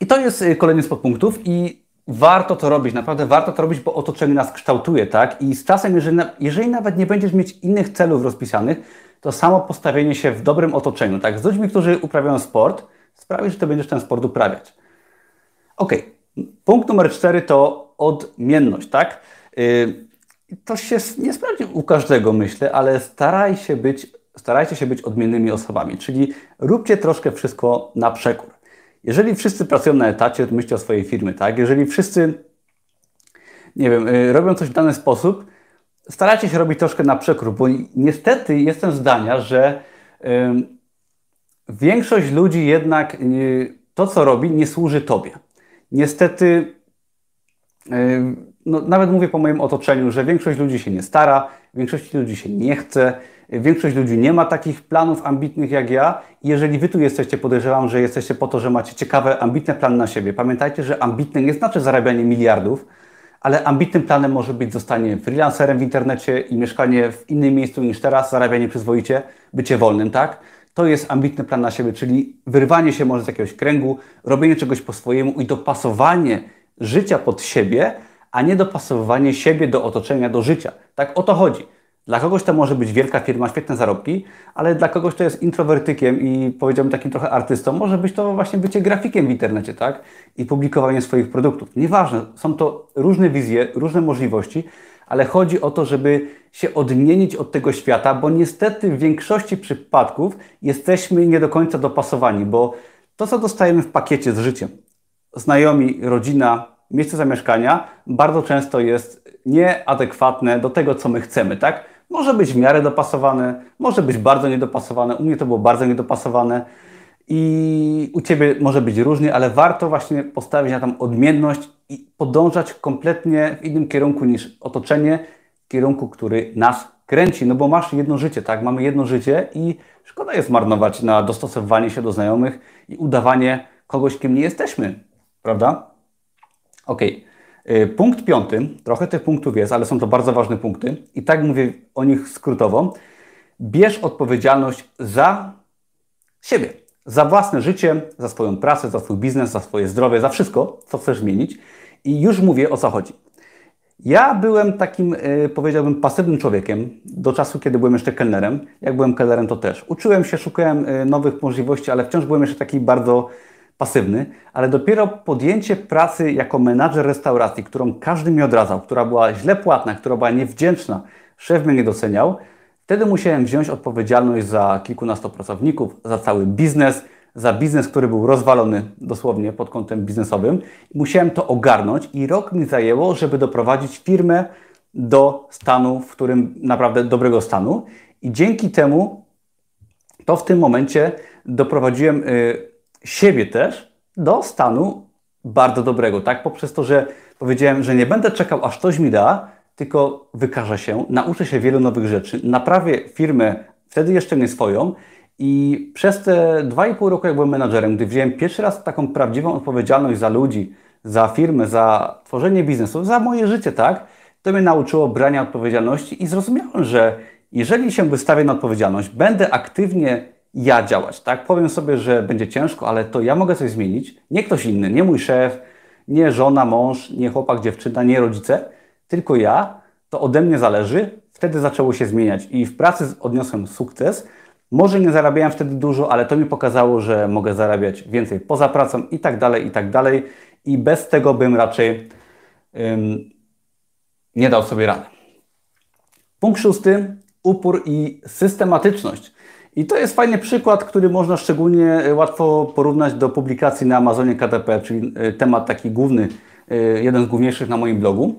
I to jest y, kolejny z podpunktów i warto to robić, naprawdę warto to robić, bo otoczenie nas kształtuje, tak? I z czasem, jeżeli, jeżeli nawet nie będziesz mieć innych celów rozpisanych, to samo postawienie się w dobrym otoczeniu, tak? Z ludźmi, którzy uprawiają sport, sprawi, że ty będziesz ten sport uprawiać. Ok. Punkt numer cztery to odmienność, tak? Y, to się nie sprawdzi u każdego, myślę, ale staraj się być, starajcie się być odmiennymi osobami, czyli róbcie troszkę wszystko na przekór. Jeżeli wszyscy pracują na etacie, to myślcie o swojej firmy, tak? Jeżeli wszyscy, nie wiem, y, robią coś w dany sposób, starajcie się robić troszkę na przekór, bo niestety jestem zdania, że większość ludzi jednak y, to, co robi, nie służy Tobie. Niestety, no, nawet mówię po moim otoczeniu, że większość ludzi się nie stara, większość ludzi się nie chce, większość ludzi nie ma takich planów ambitnych jak ja. Jeżeli Wy tu jesteście, podejrzewam, że jesteście po to, że macie ciekawe, ambitne plany na siebie. Pamiętajcie, że ambitne nie znaczy zarabianie miliardów, ale ambitnym planem może być zostanie freelancerem w internecie i mieszkanie w innym miejscu niż teraz, zarabianie przyzwoicie, bycie wolnym, tak? To jest ambitny plan na siebie, czyli wyrwanie się może z jakiegoś kręgu, robienie czegoś po swojemu i dopasowanie życia pod siebie, a nie dopasowanie siebie do otoczenia, do życia. Tak o to chodzi. Dla kogoś to może być wielka firma, świetne zarobki, ale dla kogoś to jest introwertykiem i powiedziałbym takim trochę artystą, może być to właśnie bycie grafikiem w internecie, tak? I publikowanie swoich produktów. Nieważne, są to różne wizje, różne możliwości, ale chodzi o to, żeby się odmienić od tego świata, bo niestety w większości przypadków jesteśmy nie do końca dopasowani, bo to, co dostajemy w pakiecie z życiem, znajomi, rodzina, miejsce zamieszkania, bardzo często jest nieadekwatne do tego, co my chcemy, tak? Może być w miarę dopasowane, może być bardzo niedopasowane. U mnie to było bardzo niedopasowane i u Ciebie może być różnie, ale warto właśnie postawić na tam odmienność i podążać kompletnie w innym kierunku niż otoczenie, kierunku, który nas kręci, no bo masz jedno życie, tak? Mamy jedno życie i szkoda jest marnować na dostosowywanie się do znajomych i udawanie kogoś, kim nie jesteśmy, prawda? Ok. Punkt piąty, trochę tych punktów jest, ale są to bardzo ważne punkty i tak mówię o nich skrótowo. Bierz odpowiedzialność za siebie, za własne życie, za swoją pracę, za swój biznes, za swoje zdrowie, za wszystko, co chcesz zmienić. I już mówię o co chodzi. Ja byłem takim, y, powiedziałbym, pasywnym człowiekiem do czasu, kiedy byłem jeszcze kelnerem. Jak byłem kelnerem, to też. Uczyłem się, szukałem y, nowych możliwości, ale wciąż byłem jeszcze taki bardzo pasywny, ale dopiero podjęcie pracy jako menadżer restauracji, którą każdy mi odradzał, która była źle płatna, która była niewdzięczna, szef mnie nie doceniał, wtedy musiałem wziąć odpowiedzialność za kilkunastu pracowników, za cały biznes, za biznes, który był rozwalony dosłownie pod kątem biznesowym. Musiałem to ogarnąć i rok mi zajęło, żeby doprowadzić firmę do stanu, w którym naprawdę dobrego stanu. I dzięki temu to w tym momencie doprowadziłem y, siebie też do stanu bardzo dobrego, tak? Poprzez to, że powiedziałem, że nie będę czekał, aż ktoś mi da, tylko wykażę się, nauczę się wielu nowych rzeczy, naprawię firmę, wtedy jeszcze nie swoją i przez te 2,5 roku, jak byłem menadżerem, gdy wziąłem pierwszy raz taką prawdziwą odpowiedzialność za ludzi, za firmę, za tworzenie biznesu, za moje życie, tak? To mnie nauczyło brania odpowiedzialności i zrozumiałem, że jeżeli się wystawię na odpowiedzialność, będę aktywnie ja działać, tak? Powiem sobie, że będzie ciężko, ale to ja mogę coś zmienić, nie ktoś inny, nie mój szef, nie żona, mąż, nie chłopak, dziewczyna, nie rodzice, tylko ja, to ode mnie zależy. Wtedy zaczęło się zmieniać i w pracy odniosłem sukces. Może nie zarabiałem wtedy dużo, ale to mi pokazało, że mogę zarabiać więcej poza pracą i tak dalej, i tak dalej. I bez tego bym raczej ym, nie dał sobie rady. Punkt szósty, upór i systematyczność. I to jest fajny przykład, który można szczególnie e, łatwo porównać do publikacji na Amazonie KTP, czyli e, temat taki główny, e, jeden z główniejszych na moim blogu.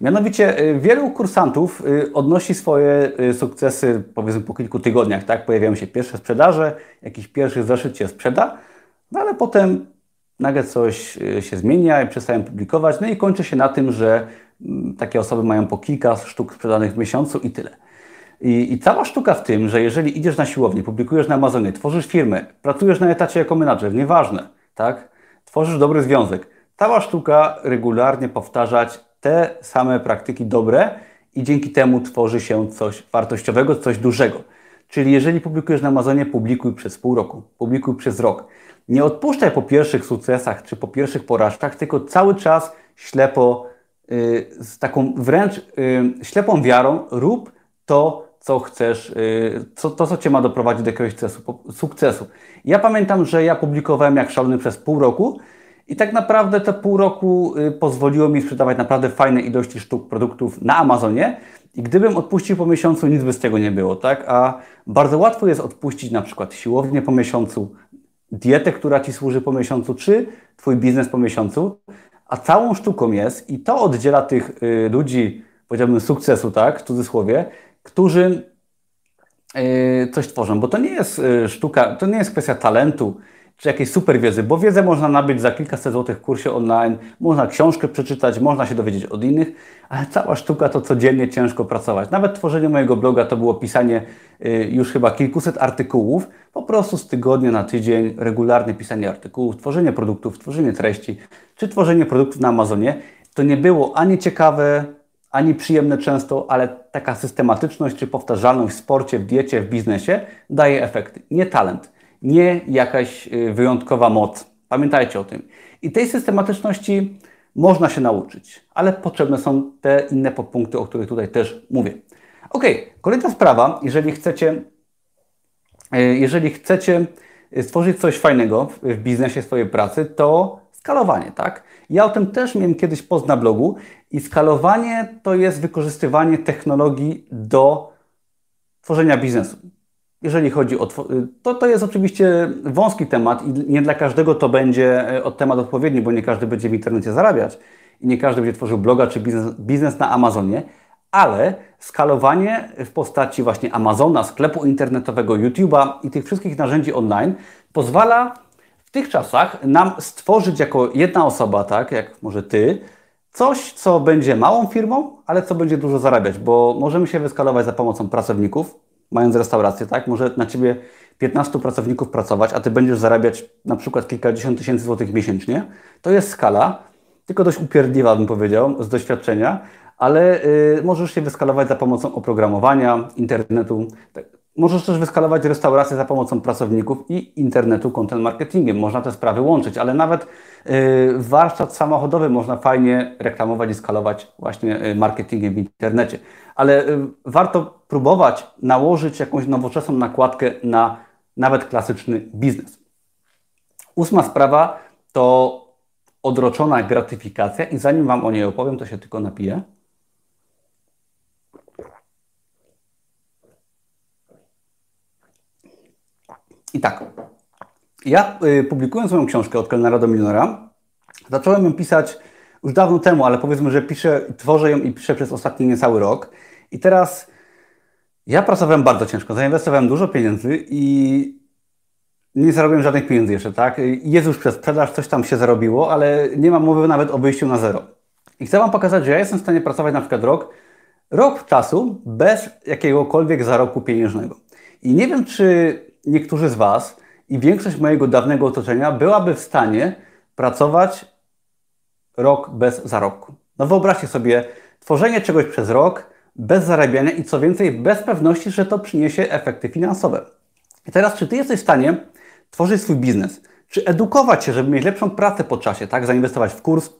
Mianowicie wielu kursantów odnosi swoje sukcesy powiedzmy po kilku tygodniach, tak? Pojawiają się pierwsze sprzedaże, jakiś pierwszy zeszyt się sprzeda, no ale potem nagle coś się zmienia i przestają publikować, no i kończy się na tym, że mm, takie osoby mają po kilka sztuk sprzedanych w miesiącu i tyle. I, I, cała sztuka w tym, że jeżeli idziesz na siłownię, publikujesz na Amazonie, tworzysz firmę, pracujesz na etacie jako menadżer, nieważne, tak? Tworzysz dobry związek. Cała sztuka regularnie powtarzać te same praktyki dobre i dzięki temu tworzy się coś wartościowego, coś dużego. Czyli jeżeli publikujesz na Amazonie, publikuj przez pół roku, publikuj przez rok. Nie odpuszczaj po pierwszych sukcesach czy po pierwszych porażkach, tylko cały czas ślepo, yy, z taką wręcz yy, ślepą wiarą rób to, co chcesz, y, co, to, co Cię ma doprowadzić do jakiegoś sukcesu. Ja pamiętam, że ja publikowałem jak szalony przez pół roku I tak naprawdę te pół roku y, pozwoliło mi sprzedawać naprawdę fajne ilości sztuk produktów na Amazonie. I gdybym odpuścił po miesiącu, nic by z tego nie było, tak? A bardzo łatwo jest odpuścić na przykład siłownię po miesiącu, dietę, która Ci służy po miesiącu, czy Twój biznes po miesiącu. A całą sztuką jest, i to oddziela tych y, ludzi, powiedziałbym, sukcesu, tak, w cudzysłowie, którzy y, coś tworzą, bo to nie jest y, sztuka, to nie jest kwestia talentu, czy jakiejś super wiedzy, bo wiedzę można nabyć za kilkaset złotych w kursie online, można książkę przeczytać, można się dowiedzieć od innych, ale cała sztuka to codziennie ciężko pracować. Nawet tworzenie mojego bloga to było pisanie y, już chyba kilkuset artykułów, po prostu z tygodnia na tydzień, regularne pisanie artykułów, tworzenie produktów, tworzenie treści, czy tworzenie produktów na Amazonie. To nie było ani ciekawe, ani przyjemne często, ale taka systematyczność czy powtarzalność w sporcie, w diecie, w biznesie daje efekty, nie talent nie jakaś y, wyjątkowa moc. Pamiętajcie o tym. I tej systematyczności można się nauczyć, ale potrzebne są te inne podpunkty, o których tutaj też mówię. Ok, kolejna sprawa, jeżeli chcecie, y, jeżeli chcecie stworzyć coś fajnego w biznesie swojej pracy, to skalowanie, tak? Ja o tym też miałem kiedyś post na blogu i skalowanie to jest wykorzystywanie technologii do tworzenia biznesu jeżeli chodzi o. To, to jest oczywiście wąski temat i nie dla każdego to będzie e, temat odpowiedni, bo nie każdy będzie w internecie zarabiać i nie każdy będzie tworzył bloga czy biznes, biznes na Amazonie, ale skalowanie w postaci właśnie Amazona, sklepu internetowego, YouTube'a i tych wszystkich narzędzi online pozwala w tych czasach nam stworzyć jako jedna osoba, tak jak może ty, coś, co będzie małą firmą, ale co będzie dużo zarabiać, bo możemy się wyskalować za pomocą pracowników, mając restaurację, tak, może na Ciebie 15 pracowników pracować, a Ty będziesz zarabiać na przykład kilkadziesiąt tysięcy złotych miesięcznie, to jest skala, tylko dość upierdliwa bym powiedział, z doświadczenia, ale y, możesz się wyskalować za pomocą oprogramowania, internetu. Tak. Możesz też wyskalować restaurację za pomocą pracowników i internetu, content marketingiem. Można te sprawy łączyć, ale nawet y, warsztat samochodowy można fajnie reklamować i skalować właśnie y, marketingiem w internecie ale y, warto próbować nałożyć jakąś nowoczesną nakładkę na nawet klasyczny biznes. Ósma sprawa to odroczona gratyfikacja i zanim Wam o niej opowiem, to się tylko napiję. I tak, ja y, publikując swoją książkę od kelnera do milionera, zacząłem ją pisać już dawno temu, ale powiedzmy, że piszę, tworzę ją i piszę przez ostatni niecały rok. I teraz ja pracowałem bardzo ciężko, zainwestowałem dużo pieniędzy i nie zarobiłem żadnych pieniędzy jeszcze, tak? Jest już przez sprzedaż, coś tam się zarobiło, ale nie mam mowy nawet o wyjściu na zero. I chcę Wam pokazać, że ja jestem w stanie pracować na przykład rok, rok czasu bez jakiegokolwiek zarobku pieniężnego. I nie wiem, czy niektórzy z Was i większość mojego dawnego otoczenia byłaby w stanie pracować rok bez zarobku. No wyobraźcie sobie tworzenie czegoś przez rok, bez zarabiania i co więcej, bez pewności, że to przyniesie efekty finansowe. I teraz, czy Ty jesteś w stanie tworzyć swój biznes? Czy edukować się, żeby mieć lepszą pracę po czasie, tak? Zainwestować w kurs,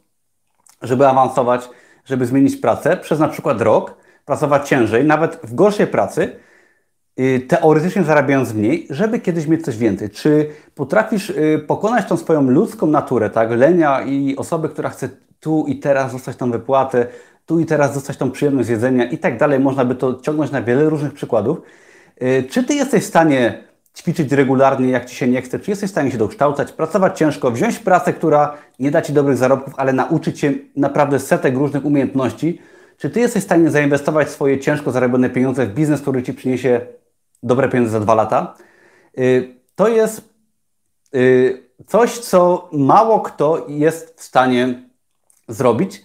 żeby awansować, żeby zmienić pracę przez na przykład rok, pracować ciężej, nawet w gorszej pracy, teoretycznie zarabiając mniej, żeby kiedyś mieć coś więcej. Czy potrafisz y, pokonać tą swoją ludzką naturę, tak? Lenia i osoby, która chce tu i teraz dostać tą wypłatę, tu i teraz dostać tą przyjemność jedzenia i tak dalej. Można by to ciągnąć na wiele różnych przykładów. Y, czy Ty jesteś w stanie ćwiczyć regularnie, jak Ci się nie chce? Czy jesteś w stanie się dokształcać, pracować ciężko, wziąć pracę, która nie da Ci dobrych zarobków, ale nauczyć się naprawdę setek różnych umiejętności? Czy Ty jesteś w stanie zainwestować swoje ciężko zarobione pieniądze w biznes, który Ci przyniesie dobre pieniądze za dwa lata? Y, to jest y, coś, co mało kto jest w stanie zrobić.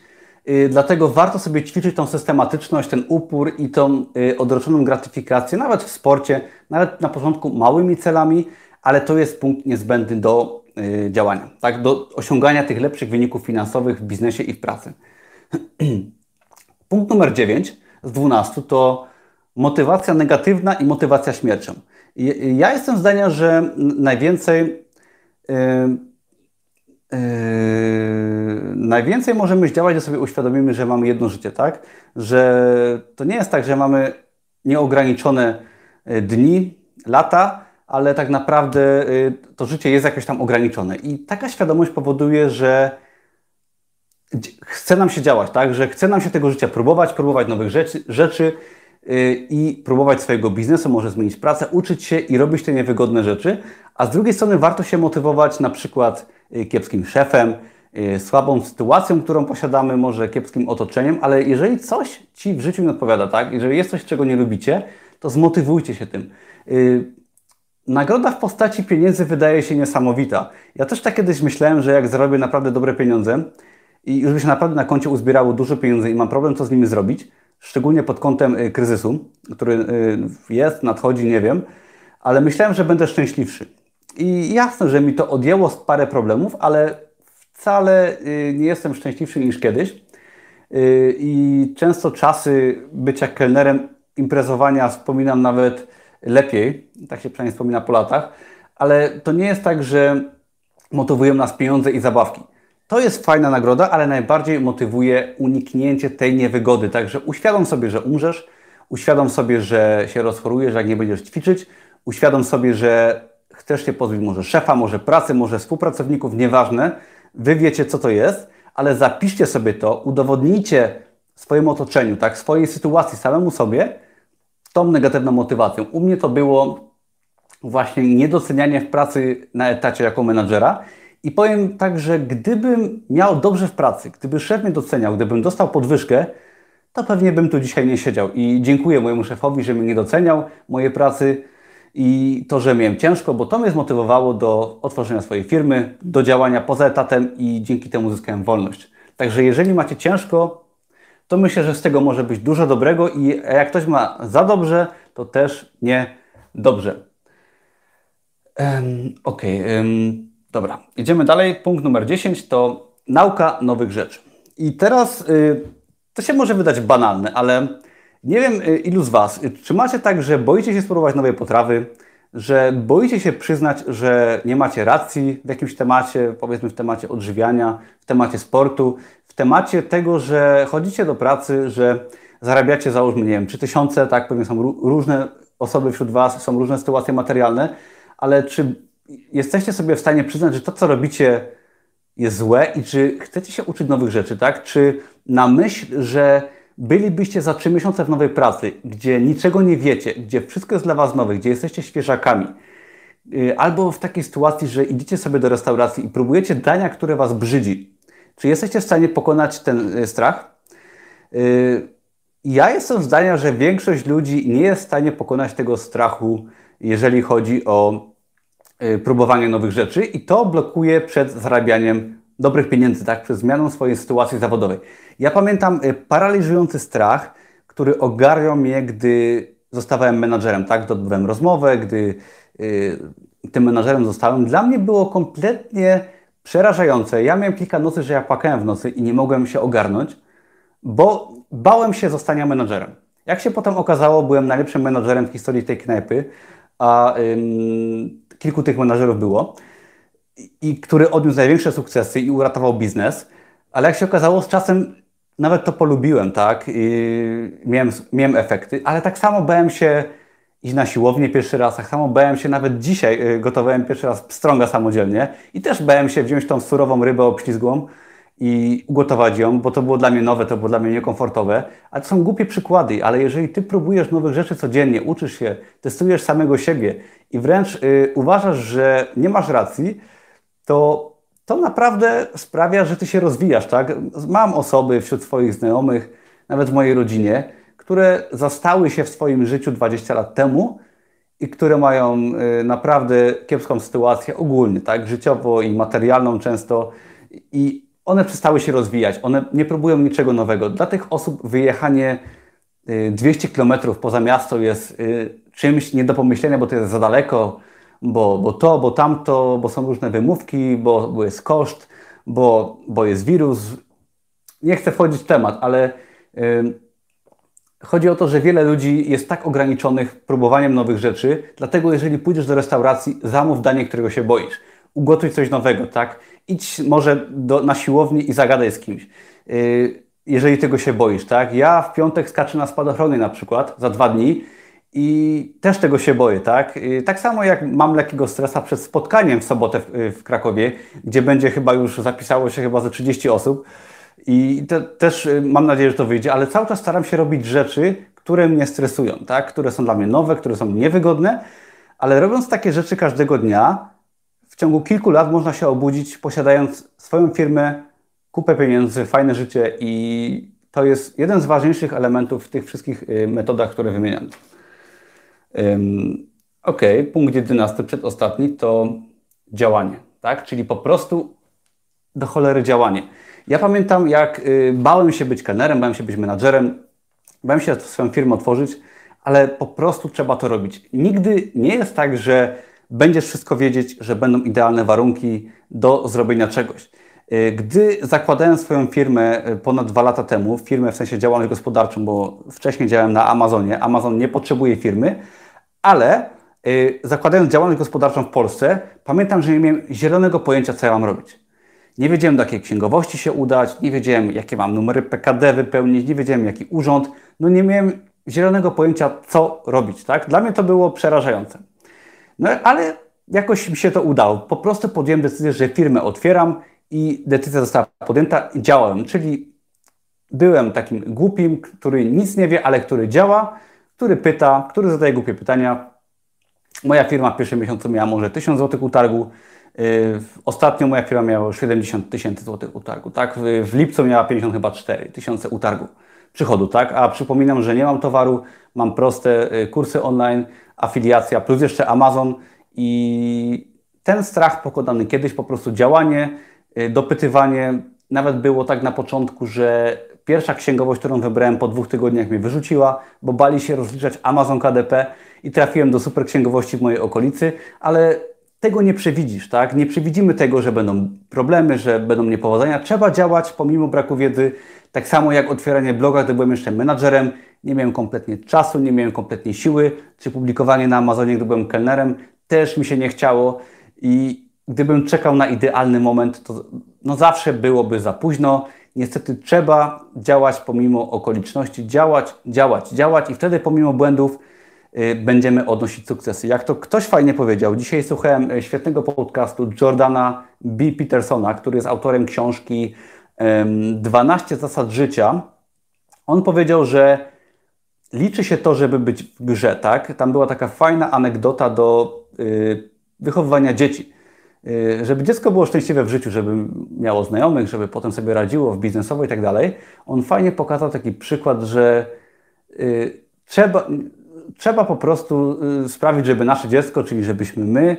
Y, dlatego warto sobie ćwiczyć tą systematyczność, ten upór i tą odroczoną gratyfikację, nawet w sporcie, nawet na początku małymi celami, ale to jest punkt niezbędny do działania, tak? do osiągania tych lepszych wyników finansowych w biznesie i w pracy. punkt numer 9 z 12 to motywacja negatywna i motywacja śmiercią. Ja jestem zdania, że najwięcej Yy, najwięcej możemy zdziałać, że sobie uświadomimy, że mamy jedno życie, tak? Że to nie jest tak, że mamy nieograniczone e, dni, lata, ale tak naprawdę y, to życie jest jakoś tam ograniczone. I taka świadomość powoduje, że chce nam się działać, tak? Że chce nam się tego życia próbować, próbować nowych rzeczy, rzeczy yy, i próbować swojego biznesu, może zmienić pracę, uczyć się i robić te niewygodne rzeczy. A z drugiej strony warto się motywować na przykład yy, kiepskim szefem, yy, słabą sytuacją, którą posiadamy, może kiepskim otoczeniem, ale jeżeli coś Ci w życiu nie odpowiada, tak? Jeżeli jest coś, czego nie lubicie, to zmotywujcie się tym. Y, nagroda w postaci pieniędzy wydaje się niesamowita. Ja też tak kiedyś myślałem, że jak zarobię naprawdę dobre pieniądze, i już by się naprawdę na koncie uzbierało dużo pieniędzy i mam problem, co z nimi zrobić, szczególnie pod kątem y, kryzysu, który y, jest, nadchodzi, nie wiem, ale myślałem, że będę szczęśliwszy. I jasne, że mi to odjęło parę problemów, ale wcale y, nie jestem szczęśliwszy niż kiedyś. I często czasy bycia kelnerem, imprezowania wspominam nawet lepiej, tak się przynajmniej wspomina po latach, ale to nie jest tak, że motywują nas pieniądze i zabawki. To jest fajna nagroda, ale najbardziej motywuje uniknięcie tej niewygody. Także uświadom sobie, że umrzesz, uświadom sobie, że się rozchorujesz, jak nie będziesz ćwiczyć, uświadom sobie, że chcesz się pozbyć może szefa, może pracy, może współpracowników, nieważne. Wy wiecie, co to jest, ale zapiszcie sobie to, udowodnijcie swojemu otoczeniu, tak, swojej sytuacji, samemu sobie tą negatywną motywacją. U mnie to było właśnie niedocenianie w pracy na etacie jako menadżera i powiem tak, że gdybym miał dobrze w pracy, gdyby szef mnie doceniał, gdybym dostał podwyżkę, to pewnie bym tu dzisiaj nie siedział. I dziękuję mojemu szefowi, że mnie nie doceniał, mojej pracy i to, że miałem ciężko, bo to mnie zmotywowało do otworzenia swojej firmy, do działania poza etatem i dzięki temu zyskałem wolność. Także jeżeli macie ciężko, to myślę, że z tego może być dużo dobrego i jak ktoś ma za dobrze, to też nie dobrze. Um, Okej. Okay, um. Dobra, idziemy dalej. Punkt numer 10 to nauka nowych rzeczy. I teraz y, to się może wydać banalne, ale nie wiem y, ilu z Was, y, czy macie tak, że boicie się spróbować nowej potrawy, że boicie się przyznać, że nie macie racji w jakimś temacie, powiedzmy w temacie odżywiania, w temacie sportu, w temacie tego, że chodzicie do pracy, że zarabiacie załóżmy, nie wiem, 3000, tak, pewnie są różne osoby wśród Was, są różne sytuacje materialne, ale czy jesteście sobie w stanie przyznać, że to, co robicie, jest złe i czy chcecie się uczyć nowych rzeczy, tak? Czy na myśl, że bylibyście za trzy miesiące w nowej pracy, gdzie niczego nie wiecie, gdzie wszystko jest dla Was nowe, gdzie jesteście świeżakami, y, albo w takiej sytuacji, że idziecie sobie do restauracji i próbujecie dania, które Was brzydzi, czy jesteście w stanie pokonać ten y, strach? Y, ja jestem zdania, że większość ludzi nie jest w stanie pokonać tego strachu, jeżeli chodzi o próbowanie nowych rzeczy i to blokuje przed zarabianiem dobrych pieniędzy, tak, przed zmianą swojej sytuacji zawodowej. Ja pamiętam y, paraliżujący strach, który ogarniał mnie, gdy zostawałem menadżerem, tak, zdobyłem rozmowę, gdy y, tym menadżerem zostałem. Dla mnie było kompletnie przerażające. Ja miałem kilka nocy, że ja płakałem w nocy i nie mogłem się ogarnąć, bo bałem się zostania menadżerem. Jak się potem okazało, byłem najlepszym menadżerem w historii tej knajpy, a kilku tych menadżerów było, i który odniósł największe sukcesy i uratował biznes, ale jak się okazało, z czasem nawet to polubiłem, tak? I miałem, miałem efekty, ale tak samo bałem się iść na siłownię pierwszy raz, tak samo bałem się nawet dzisiaj, y, gotowałem pierwszy raz pstrąga samodzielnie i też bałem się wziąć tą surową rybę obślizgłą i ugotować ją, bo to było dla mnie nowe, to było dla mnie niekomfortowe. Ale to są głupie przykłady, ale jeżeli ty próbujesz nowych rzeczy codziennie, uczysz się, testujesz samego siebie i wręcz y, uważasz, że nie masz racji, to to naprawdę sprawia, że ty się rozwijasz, tak? Mam osoby wśród swoich znajomych, nawet w mojej rodzinie, które zastały się w swoim życiu 20 lat temu i które mają y, naprawdę kiepską sytuację ogólnie, tak? Życiowo i materialną często i one przestały się rozwijać, one nie próbują niczego nowego. Dla tych osób wyjechanie 200 y, km poza miasto jest y, czymś nie do pomyślenia, bo to jest za daleko, bo, bo to, bo tamto, bo są różne wymówki, bo, bo jest koszt, bo, bo jest wirus. Nie chcę wchodzić w temat, ale yy, chodzi o to, że wiele ludzi jest tak ograniczonych próbowaniem nowych rzeczy, dlatego jeżeli pójdziesz do restauracji, zamów danie, którego się boisz. Ugotuj coś nowego, tak? idź może do, na siłownię i zagadaj z kimś. Yy, jeżeli tego się boisz, tak? Ja w piątek skaczę na spadochrony na przykład za dwa dni i też tego się boję, tak? Tak samo jak mam lekkiego stresa przed spotkaniem w sobotę w, w Krakowie, gdzie będzie chyba już zapisało się chyba ze 30 osób. I te, też y, mam nadzieję, że to wyjdzie, ale cały czas staram się robić rzeczy, które mnie stresują, tak? które są dla mnie nowe, które są niewygodne, ale robiąc takie rzeczy każdego dnia, w ciągu kilku lat można się obudzić, posiadając swoją firmę, kupę pieniędzy, fajne życie i to jest jeden z ważniejszych elementów w tych wszystkich y, metodach, które wymieniam. Ok, punkt 11, przedostatni, to działanie, tak? Czyli po prostu do cholery działanie. Ja pamiętam, jak y, bałem się być kelnerem, bałem się być menadżerem, bałem się swoją firmę otworzyć, ale po prostu trzeba to robić. Nigdy nie jest tak, że będziesz wszystko wiedzieć, że będą idealne warunki do zrobienia czegoś. Y, gdy zakładałem swoją firmę y, ponad dwa lata temu, firmę w sensie działalność gospodarczą, bo wcześniej działałem na Amazonie, Amazon nie potrzebuje firmy, ale zakładając działalność gospodarczą w Polsce, pamiętam, że nie miałem zielonego pojęcia, co ja mam robić. Nie wiedziałem, do jakiej księgowości się udać, nie wiedziałem, jakie mam numery PKD wypełnić, nie wiedziałem, jaki urząd. No nie miałem zielonego pojęcia, co robić. Tak? Dla mnie to było przerażające. No ale jakoś mi się to udało. Po prostu podjąłem decyzję, że firmę otwieram i decyzja została podjęta działałem. Czyli byłem takim głupim, który nic nie wie, ale który działa, który pyta, który zadaje głupie pytania. Moja firma w pierwszym miesiącu miała może 1000 zł utargu, Y, ostatnio moja firma miała 70 tysięcy złotych utargu, tak? W lipcu miała 50 chyba 4 tysiące utargu przychodu, tak? A przypominam, że nie mam towaru, mam proste y, kursy online, afiliacja, plus jeszcze Amazon i ten strach pokonany kiedyś, po prostu działanie, y, dopytywanie, nawet było tak na początku, że pierwsza księgowość, którą wybrałem po dwóch tygodniach mnie wyrzuciła, bo bali się rozliczać Amazon KDP i trafiłem do super księgowości w mojej okolicy, ale tego nie przewidzisz, tak? Nie przewidzimy tego, że będą problemy, że będą niepowodzenia. Trzeba działać pomimo braku wiedzy. Tak samo jak otwieranie bloga, gdy byłem jeszcze menadżerem, nie miałem kompletnie czasu, nie miałem kompletnie siły, czy publikowanie na Amazonie, gdy byłem kelnerem, też mi się nie chciało i gdybym czekał na idealny moment, to no zawsze byłoby za późno. Niestety trzeba działać pomimo okoliczności, działać, działać, działać i wtedy pomimo błędów Y, będziemy odnosić sukcesy. Jak to ktoś fajnie powiedział, dzisiaj słuchałem y, świetnego podcastu Jordana B. Petersona, który jest autorem książki 12 zasad życia. On powiedział, że liczy się to, żeby być w grze, tak? Tam była taka fajna anegdota do y, wychowywania dzieci. Żeby dziecko było szczęśliwe w życiu, żeby miało znajomych, żeby potem sobie radziło w biznesowo i tak dalej. On fajnie pokazał taki przykład, że trzeba, trzeba po prostu y, sprawić, żeby nasze dziecko, czyli żebyśmy my, y,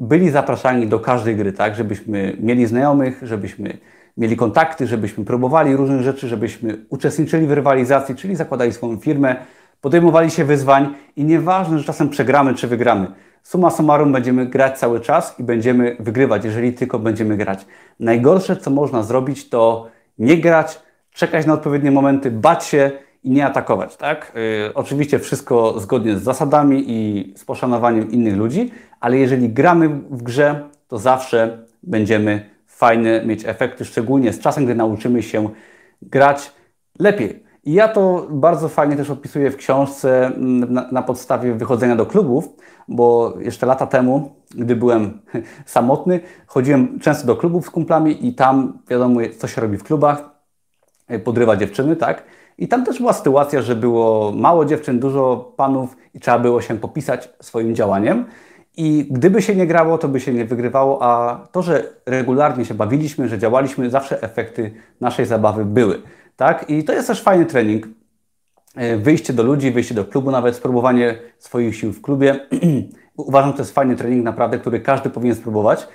byli zapraszani do każdej gry, tak? Żebyśmy mieli znajomych, żebyśmy mieli kontakty, żebyśmy próbowali różnych rzeczy, żebyśmy uczestniczyli w rywalizacji, czyli zakładali swoją firmę, podejmowali się wyzwań i nieważne, że czasem przegramy czy wygramy. Suma summarum będziemy grać cały czas i będziemy wygrywać, jeżeli tylko będziemy grać. Najgorsze, co można zrobić, to nie grać, czekać na odpowiednie momenty, bać się i nie atakować, tak? Yy, oczywiście wszystko zgodnie z zasadami i z poszanowaniem innych ludzi, ale jeżeli gramy w grze, to zawsze będziemy fajne mieć efekty, szczególnie z czasem, gdy nauczymy się grać lepiej. I ja to bardzo fajnie też opisuję w książce mm, na, na, podstawie wychodzenia do klubów, bo jeszcze lata temu, gdy byłem samotny, chodziłem często do klubów z kumplami i tam wiadomo, co się robi w klubach, podrywa dziewczyny, tak? I tam też była sytuacja, że było mało dziewczyn, dużo panów i trzeba było się popisać swoim działaniem. I gdyby się nie grało, to by się nie wygrywało, a to, że regularnie się bawiliśmy, że działaliśmy, zawsze efekty naszej zabawy były. Tak? I to jest też fajny trening. E, wyjście do ludzi, wyjście do klubu, nawet spróbowanie swoich sił w klubie. Uważam, że to jest fajny trening, naprawdę, który każdy powinien spróbować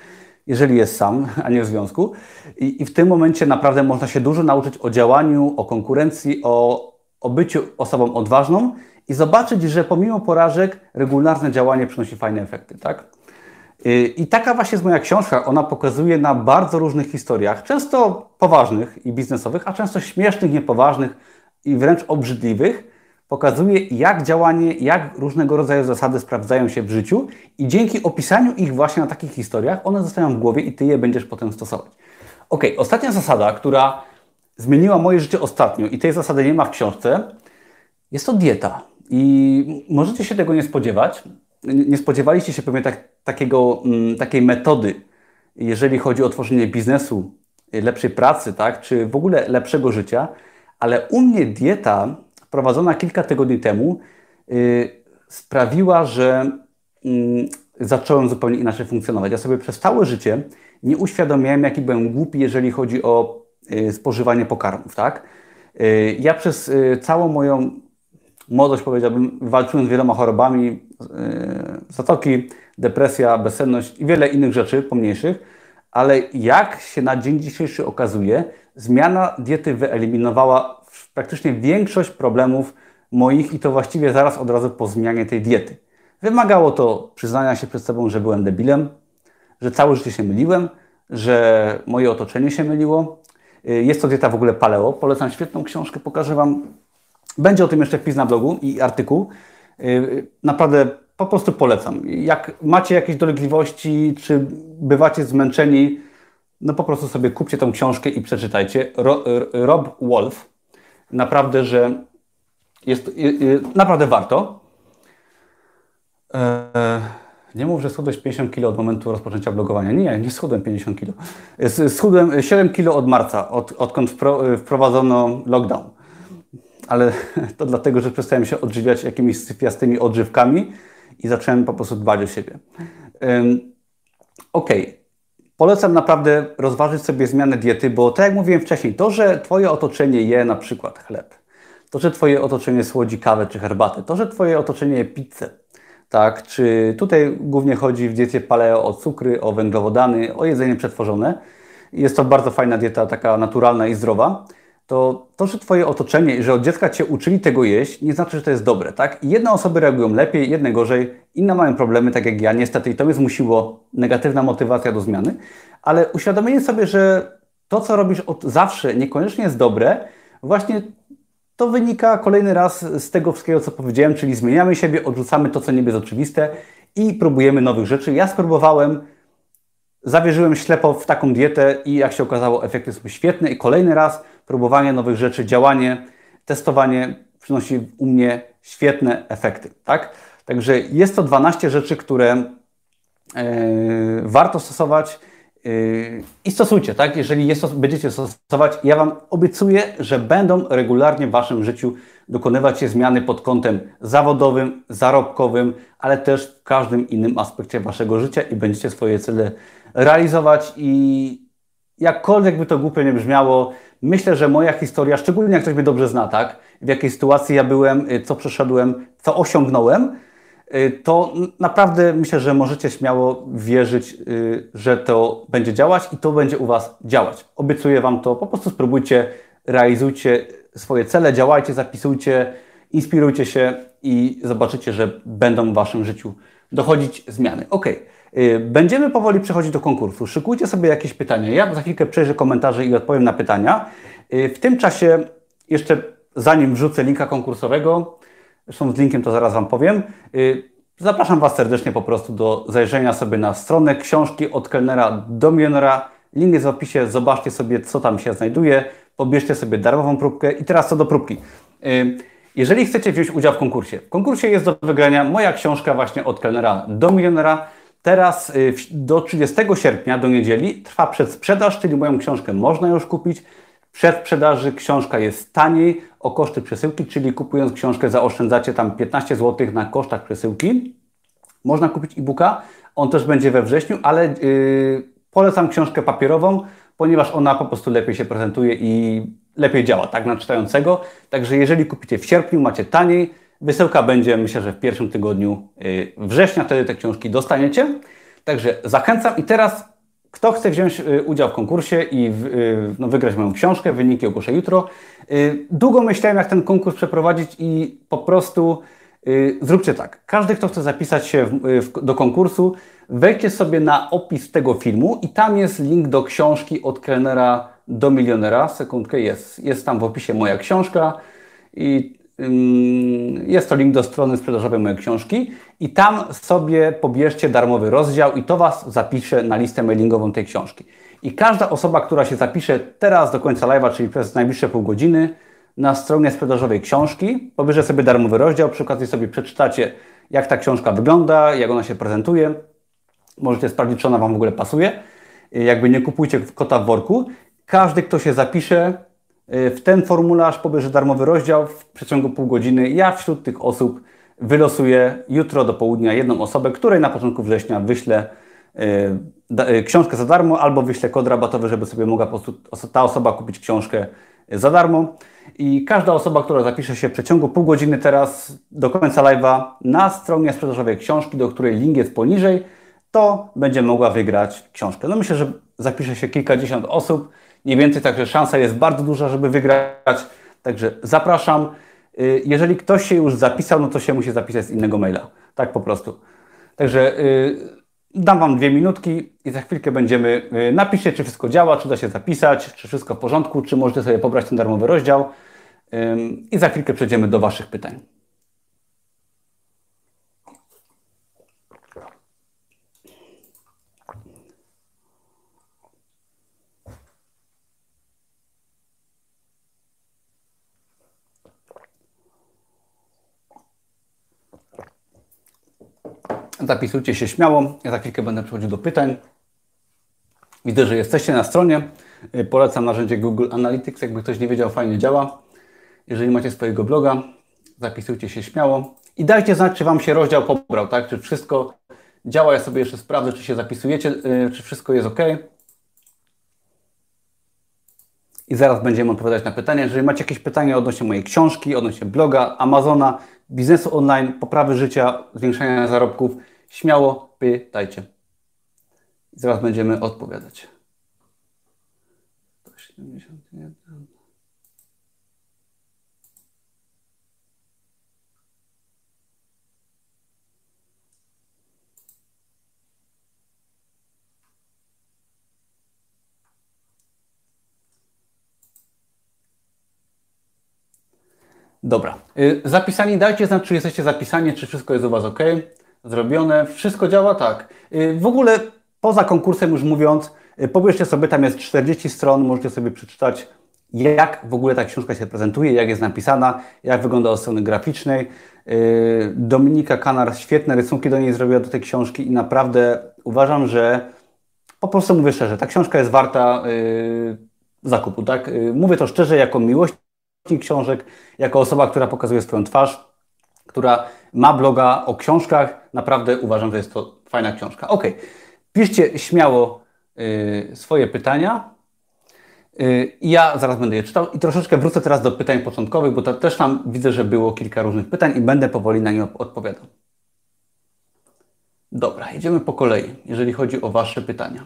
jeżeli jest sam, a nie w związku. I, I, w tym momencie naprawdę można się dużo nauczyć o działaniu, o konkurencji, o, o byciu osobą odważną i zobaczyć, że pomimo porażek regularne działanie przynosi fajne efekty. Tak? I taka właśnie jest moja książka. Ona pokazuje na bardzo różnych historiach, często poważnych i biznesowych, a często śmiesznych, niepoważnych i wręcz obrzydliwych, pokazuje, jak działanie, jak różnego rodzaju zasady sprawdzają się w życiu i dzięki opisaniu ich właśnie na takich historiach, one zostają w głowie i Ty je będziesz potem stosować. Ok, ostatnia zasada, która zmieniła moje życie ostatnio i tej zasady nie ma w książce, jest to dieta. I możecie się tego nie spodziewać. Nie spodziewaliście się pewnie tak, takiego, mm, takiej metody, jeżeli chodzi o tworzenie biznesu, lepszej pracy, tak, czy w ogóle lepszego życia, ale u mnie dieta wprowadzona kilka tygodni temu yy, sprawiła, że yy, zacząłem zupełnie inaczej funkcjonować. Ja sobie przez całe życie nie uświadomiałem, jaki byłem głupi, jeżeli chodzi o yy, spożywanie pokarmów, tak? Y, ja przez y, całą moją młodość, powiedziałbym, walczyłem z wieloma chorobami, y, zatoki, depresja, bezsenność i wiele innych rzeczy pomniejszych, ale jak się na dzień dzisiejszy okazuje, zmiana diety wyeliminowała praktycznie większość problemów moich i to właściwie zaraz od razu po zmianie tej diety. Wymagało to przyznania się przed sobą, że byłem debilem, że całe życie się myliłem, że moje otoczenie się myliło. Jest to dieta w ogóle paleo. Polecam świetną książkę, pokażę Wam. Będzie o tym jeszcze wpis na blogu i artykuł. Naprawdę po prostu polecam. Jak macie jakieś dolegliwości, czy bywacie zmęczeni, no po prostu sobie kupcie tą książkę i przeczytajcie. Ro, Rob Wolf. Naprawdę, że jest, naprawdę warto. Eee, nie mów, że schudłeś 50 kg od momentu rozpoczęcia blogowania. Nie, nie schudłem 50 kg. Schudłem 7 kg od marca, od, odkąd wprowadzono lockdown. Ale to dlatego, że przestałem się odżywiać jakimiś sypiastymi odżywkami i zacząłem po prostu dbać o siebie. Um, ok. Polecam naprawdę rozważyć sobie zmianę diety, bo tak jak mówiłem wcześniej, to, że Twoje otoczenie je na przykład chleb, to, że Twoje otoczenie słodzi kawę czy herbatę, to, że Twoje otoczenie je pizzę, tak, czy tutaj głównie chodzi w diecie paleo o cukry, o węglowodany, o jedzenie przetworzone. Jest to bardzo fajna dieta, taka naturalna i zdrowa to to, że Twoje otoczenie że od dziecka Cię uczyli tego jeść, nie znaczy, że to jest dobre, tak? Jedne osoby reagują lepiej, jedne gorzej, inne mają problemy, tak jak ja, niestety, i to mnie zmusiło negatywna motywacja do zmiany, ale uświadomienie sobie, że to, co robisz od zawsze, niekoniecznie jest dobre, właśnie to wynika kolejny raz z tego wszystkiego, co powiedziałem, czyli zmieniamy siebie, odrzucamy to, co niby jest oczywiste i próbujemy nowych rzeczy. Ja spróbowałem zawierzyłem ślepo w taką dietę i jak się okazało, efekty są świetne. I kolejny raz próbowanie nowych rzeczy, działanie, testowanie przynosi u mnie świetne efekty. Tak? Także jest to 12 rzeczy, które yy, warto stosować yy, i stosujcie, tak? Jeżeli jest będziecie stosować, ja Wam obiecuję, że będą regularnie w Waszym życiu dokonywać się zmiany pod kątem zawodowym, zarobkowym, ale też w każdym innym aspekcie Waszego życia i będziecie swoje cele realizować i jakkolwiek by to głupio nie brzmiało, myślę, że moja historia, szczególnie jak ktoś mnie dobrze zna, tak, w jakiej sytuacji ja byłem, y, co przeszedłem, co osiągnąłem, y, to naprawdę myślę, że możecie śmiało wierzyć, y, że to będzie działać i to będzie u Was działać. Obiecuję Wam to, po prostu spróbujcie, realizujcie swoje cele, działajcie, zapisujcie, inspirujcie się i zobaczycie, że będą w Waszym życiu dochodzić zmiany. Ok. Y, będziemy powoli przechodzić do konkursu. Szykujcie sobie jakieś pytania. Ja za chwilkę przejrzę komentarze i odpowiem na pytania. Y, w tym czasie, jeszcze zanim wrzucę linka konkursowego, zresztą z linkiem to zaraz Wam powiem, y, zapraszam Was serdecznie po prostu do zajrzenia sobie na stronę książki od kelnera do milionera. Link jest w opisie, zobaczcie sobie, co tam się znajduje, pobierzcie sobie darmową próbkę i teraz co do próbki. Jeżeli chcecie wziąć udział w konkursie, w konkursie jest do wygrania moja książka właśnie od kelnera do milionera. Teraz y, do 30 sierpnia, do niedzieli, trwa przedsprzedaż, czyli moją książkę można już kupić. Przed sprzedaży książka jest taniej o koszty przesyłki, czyli kupując książkę zaoszczędzacie tam 15 zł na kosztach przesyłki. Można kupić e-booka, on też będzie we wrześniu, ale yy, polecam książkę papierową, ponieważ ona po prostu lepiej się prezentuje i lepiej działa, tak, na czytającego. Także jeżeli kupicie w sierpniu, macie taniej, Wysyłka będzie, myślę, że w pierwszym tygodniu y, września, wtedy te książki dostaniecie. Także zachęcam i teraz kto chce wziąć y, udział w konkursie i y, no, wygrać moją książkę, wyniki ogłoszę jutro. Długo myślałem, jak ten konkurs przeprowadzić i po prostu zróbcie tak. Każdy, kto chce zapisać się do konkursu, wejdźcie sobie na opis tego filmu i tam jest link do książki od kelnera do milionera. Sekundkę, jest, jest tam w opisie moja książka i jest to link do strony sprzedażowej mojej książki i tam sobie pobierzcie darmowy rozdział i to Was zapisze na listę mailingową tej książki. I każda osoba, która się zapisze teraz do końca live'a, czyli przez najbliższe pół godziny, na stronie sprzedażowej książki. Powyżej sobie darmowy rozdział, przy okazji sobie przeczytacie, jak ta książka wygląda, jak ona się prezentuje. Możecie sprawdzić, czy ona Wam w ogóle pasuje. Jakby nie kupujcie kota w worku. Każdy, kto się zapisze w ten formularz, pobierze darmowy rozdział w przeciągu pół godziny. Ja wśród tych osób wylosuję jutro do południa jedną osobę, której na początku września wyślę y, y, książkę za darmo albo wyślę kod rabatowy, żeby sobie mogła po prostu ta osoba kupić książkę za darmo. I każda osoba, która zapisze się w przeciągu pół godziny teraz do końca live'a na stronie sprzedażowej książki, do której link jest poniżej, to będzie mogła wygrać książkę. No myślę, że zapisze się kilkadziesiąt osób, nie więcej, także szansa jest bardzo duża, żeby wygrać. Także zapraszam. Y, jeżeli ktoś się już zapisał, no to się musi zapisać z innego maila. Tak po prostu. Także y, dam Wam dwie minutki i za chwilkę będziemy. Y, napiszcie, czy wszystko działa, czy da się zapisać, czy wszystko w porządku, czy możecie sobie pobrać ten darmowy rozdział. I za chwilkę przejdziemy do Waszych pytań. Zapisujcie się śmiało. Ja za chwilkę będę przechodził do pytań. Widzę, że jesteście na stronie. Y, polecam narzędzie Google Analytics. Jakby ktoś nie wiedział, fajnie działa. Jeżeli macie swojego bloga, zapisujcie się śmiało. I dajcie znać, czy Wam się rozdział pobrał, tak? Czy wszystko działa. Ja sobie jeszcze sprawdzę, czy się zapisujecie, y, czy wszystko jest ok. I zaraz będziemy odpowiadać na pytania. Jeżeli macie jakieś pytania odnośnie mojej książki, odnośnie bloga, Amazona, biznesu online, poprawy życia, zwiększania zarobków, śmiało pytajcie. Zaraz będziemy odpowiadać. 171. Dobra. Y, zapisani, dajcie znać, czy jesteście zapisani, czy wszystko jest u Was ok, zrobione. Wszystko działa tak. Y, w ogóle poza konkursem już mówiąc, y, pobierzcie sobie, tam jest 40 stron, możecie sobie przeczytać, jak w ogóle ta książka się prezentuje, jak jest napisana, jak wygląda od strony graficznej. Dominika Kanar świetne rysunki do niej zrobiła do tej książki i naprawdę uważam, że po prostu mówię szczerze, ta książka jest warta zakupu. Tak? Mówię to szczerze, jako miłość książek, jako osoba, która pokazuje swoją twarz, która ma bloga o książkach. Naprawdę uważam, że jest to fajna książka. Ok, piszcie śmiało y, swoje pytania. Y, ja zaraz będę je czytał i troszeczkę wrócę teraz do pytań początkowych, bo to też tam widzę, że było kilka różnych pytań i będę powoli na nie odpowiadał. Dobra, jedziemy po kolei, jeżeli chodzi o Wasze pytania.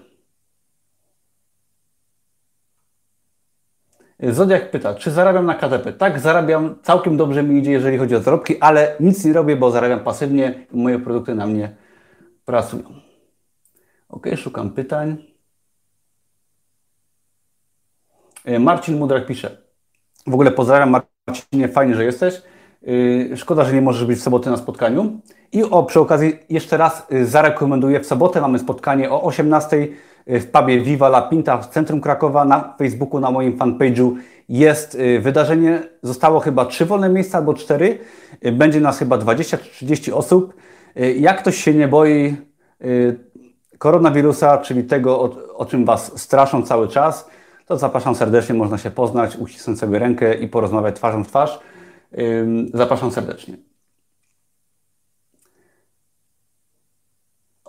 Zodiak pyta, czy zarabiam na KTP? Tak, zarabiam, całkiem dobrze mi idzie, jeżeli chodzi o zarobki, ale nic nie robię, bo zarabiam pasywnie i moje produkty na mnie pracują. Ok, szukam pytań. E, Marcin Mudrak pisze. W ogóle pozdrawiam Marcinie, fajnie, że jesteś. E, szkoda, że nie możesz być w sobotę na spotkaniu. I o, przy okazji jeszcze raz e, zarekomenduję, w sobotę mamy spotkanie o 18 w pubie Viva La Pinta w centrum Krakowa. Na Facebooku, na moim fanpage'u jest y, wydarzenie. Zostało chyba trzy wolne miejsca albo cztery. Y, będzie nas chyba 20 czy 30 osób. Y, jak ktoś się nie boi koronawirusa, czyli tego, o, o czym Was straszą cały czas, to zapraszam serdecznie, można się poznać, uścisnąć sobie rękę i porozmawiać twarzą w twarz. Zapraszam serdecznie.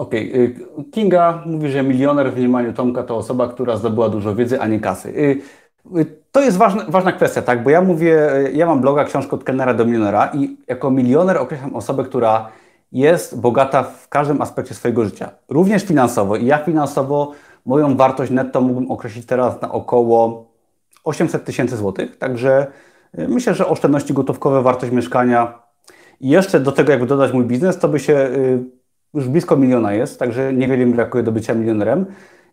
Okej, okay. Kinga mówi, że milioner w mniemaniu Tomka to osoba, która zdobyła dużo wiedzy, a nie kasy. Y, y, to jest ważna, ważna kwestia, tak? Bo ja mówię, y, ja mam bloga książkę od kelnera do milionera i jako milioner określam osobę, która jest bogata w każdym aspekcie swojego życia, również finansowo. I ja finansowo moją wartość netto mógłbym określić teraz na około 800 tysięcy złotych. Także myślę, że oszczędności gotówkowe, wartość mieszkania i jeszcze do tego, jakby dodać mój biznes, to by się już blisko miliona jest, także niewiele mi brakuje do bycia milionerem.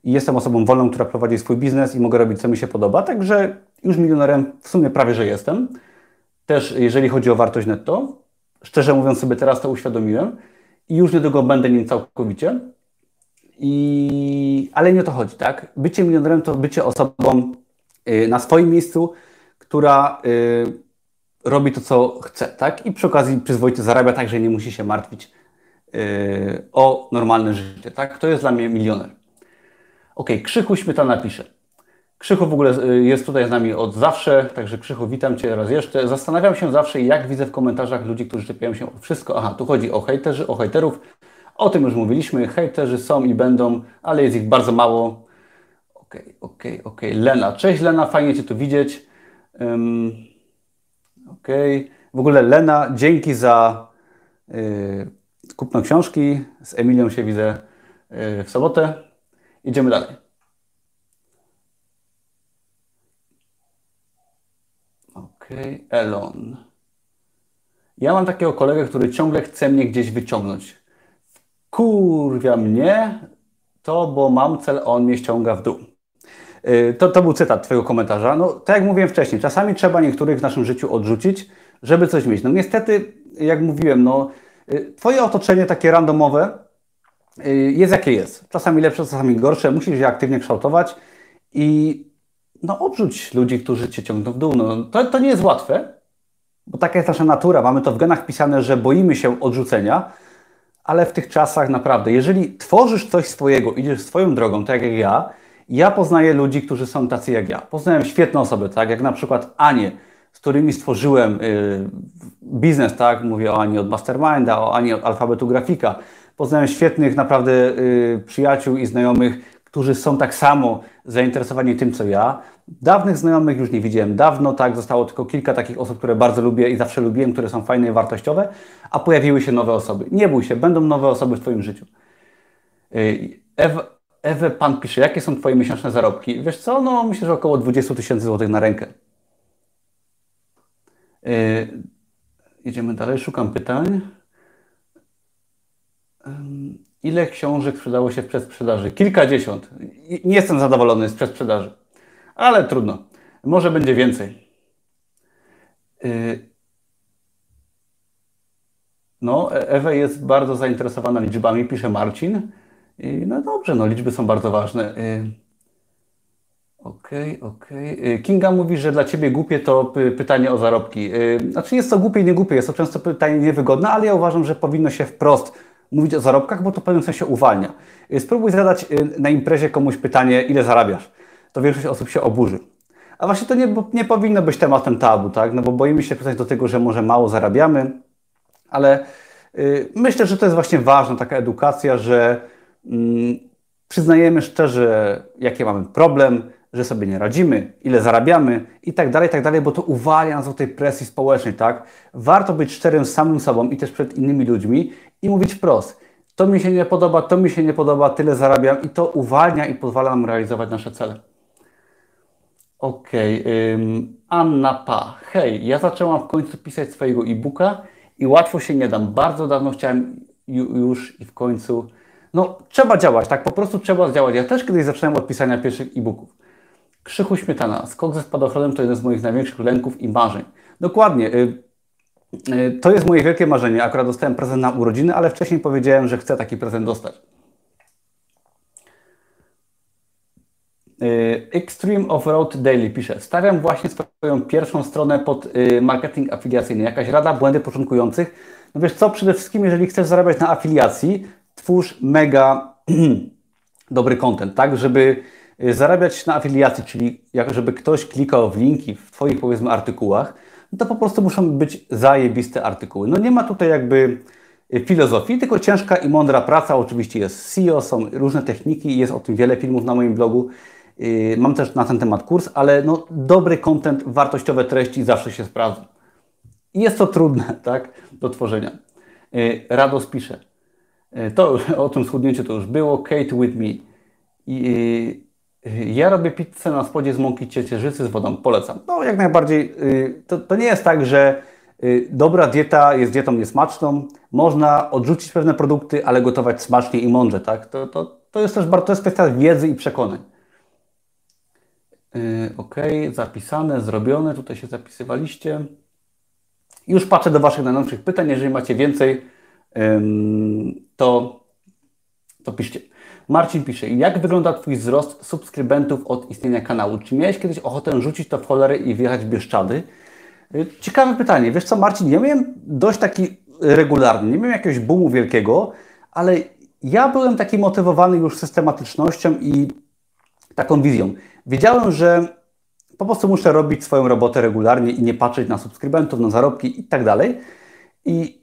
I jestem osobą wolną, która prowadzi swój biznes i mogę robić, co mi się podoba. Także już milionerem w sumie prawie, że jestem. Też jeżeli chodzi o wartość netto, szczerze mówiąc sobie teraz to uświadomiłem i już niedługo będę nim całkowicie. I... Ale nie o to chodzi, tak? Bycie milionerem to bycie osobą y, na swoim miejscu, która y, robi to, co chce, tak? I przy okazji przyzwoicie zarabia tak, że nie musi się martwić o normalne życie, tak? To jest dla mnie milioner. Ok, Krzychu Śmietana pisze. Krzychu w ogóle y, jest tutaj z nami od zawsze, także Krzychu, witam Cię raz jeszcze. Zastanawiam się zawsze, jak widzę w komentarzach ludzi, którzy czepiają się o wszystko. Aha, tu chodzi o hejterzy, o hejterów. O tym już mówiliśmy. Hejterzy są i będą, ale jest ich bardzo mało. Okej, okay, okej, okay, okej. Okay. Lena. Cześć Lena, fajnie Cię tu widzieć. Um, okej. W ogóle Lena, dzięki za yy, kupno książki. Z Emilią się widzę yy, w sobotę. Idziemy dalej. Okej, okay. Elon. Ja mam takiego kolegę, który ciągle chce mnie gdzieś wyciągnąć. Kurwia mnie to, bo mam cel, on mnie ściąga w dół. Y, to, to był cytat Twojego komentarza. No, tak jak mówiłem wcześniej, czasami trzeba niektórych w naszym życiu odrzucić, żeby coś mieć. No niestety, jak mówiłem, no, y, Twoje otoczenie takie randomowe y, jest jakie jest. Czasami lepsze, czasami gorsze. Musisz je aktywnie kształtować i no, odrzuć ludzi, którzy Cię ciągną w dół. No, to, to nie jest łatwe, bo taka jest nasza natura. Mamy to w genach pisane, że boimy się odrzucenia, ale w tych czasach naprawdę, jeżeli tworzysz coś swojego, idziesz swoją drogą, tak jak ja, ja poznaję ludzi, którzy są tacy jak ja. Poznałem świetne osoby, tak jak na przykład Anię, z którymi stworzyłem y, biznes, tak? Mówię o Ani od Masterminda, o Ani od Alfabetu Grafika. Poznałem świetnych naprawdę y, przyjaciół i znajomych, którzy są tak samo zainteresowani tym, co ja. Dawnych znajomych już nie widziałem dawno, tak? Zostało tylko kilka takich osób, które bardzo lubię i zawsze lubiłem, które są fajne i wartościowe, a pojawiły się nowe osoby. Nie bój się, będą nowe osoby w Twoim życiu. Y, Ewa, Pan pisze, jakie są Twoje miesięczne zarobki? Wiesz co, no myślę, że około 20 tysięcy złotych na rękę. Yy, jedziemy dalej, szukam pytań. Ile książek sprzedało się w przedsprzedaży? Kilkadziesiąt. Nie jestem zadowolony z przedsprzedaży, ale trudno. Może będzie więcej. Yy, no, e- Ewe jest bardzo zainteresowana liczbami, pisze Marcin. No dobrze, no liczby są bardzo ważne. Y, okej, okay, okej. Okay. Kinga mówi, że dla Ciebie głupie to pytanie o zarobki. Y, znaczy jest to głupie i nie głupie, jest to często pytanie niewygodne, ale ja uważam, że powinno się wprost mówić o zarobkach, bo to w pewnym sensie uwalnia. Y, spróbuj zadać na imprezie komuś pytanie, ile zarabiasz. To większość osób się oburzy. A właśnie to nie, nie powinno być tematem tabu, tak? No bo boimy się pytać do tego, że może mało zarabiamy, ale myślę, że to jest właśnie ważna taka edukacja, że Mm, przyznajemy szczerze, jaki mamy problem, że sobie nie radzimy, ile zarabiamy i tak dalej, i tak dalej, bo to uwalnia nas od tej presji społecznej, tak? Warto być szczerym z samym sobą i też przed innymi ludźmi i mówić wprost. To mi się nie podoba, to mi się nie podoba, tyle zarabiam i to uwalnia i pozwala nam realizować nasze cele. Okej, okay, Anna Pa. Hej, ja zaczęłam w końcu pisać swojego e-booka i łatwo się nie dam. Bardzo dawno chciałem już i w końcu no, trzeba działać, tak? Po prostu trzeba działać. Ja też kiedyś zacząłem od pisania pierwszych e-booków. Krzychu Śmietana. Skok ze spadochronem to jeden z moich największych lęków i marzeń. Dokładnie. Y, y, to jest moje wielkie marzenie. Akurat dostałem prezent na urodziny, ale wcześniej powiedziałem, że chcę taki prezent dostać. Y, Extreme Offroad Daily pisze. Stawiam właśnie swoją pierwszą stronę pod marketing afiliacyjny. Jakaś rada, błędy początkujących. No wiesz co, przede wszystkim jeżeli chcesz zarabiać na afiliacji, twórz mega dobry content, tak, żeby zarabiać na afiliacji, czyli jak, żeby ktoś klikał w linki w Twoich powiedzmy artykułach, no to po prostu muszą być zajebiste artykuły. No nie ma tutaj jakby y, filozofii, tylko ciężka i mądra praca. Oczywiście jest SEO, są różne techniki, jest o tym wiele filmów na moim blogu. Y, mam też na ten temat kurs, ale no, dobry content, wartościowe treści zawsze się sprawdzą. Jest to trudne, tak, do tworzenia. Rados pisze. To o tym schudnięciu to już było. Kate with me. I, ja robię pizzę na spodzie z mąki ciecierzycy z wodą. Polecam. No jak najbardziej. E, to, to nie jest tak, że dobra dieta jest dietą niesmaczną. Można odrzucić pewne produkty, ale gotować smacznie i mądrze. Tak? To, to, to jest też bardzo, kwestia wiedzy i przekonań. Ok, zapisane, zrobione. Tutaj się zapisywaliście. Już patrzę do Waszych najnowszych pytań. Jeżeli macie więcej, to, to piszcie. Marcin pisze, jak wygląda Twój wzrost subskrybentów od istnienia kanału? Czy miałeś kiedyś ochotę rzucić to w cholerę i wjechać w Bieszczady? Y, ciekawe pytanie. Wiesz co, Marcin, ja miałem dość taki regularny, nie miałem jakiegoś boomu wielkiego, ale ja byłem taki motywowany już systematycznością i taką wizją. Wiedziałem, że po prostu muszę robić swoją robotę regularnie i nie patrzeć na subskrybentów, na zarobki i tak dalej. I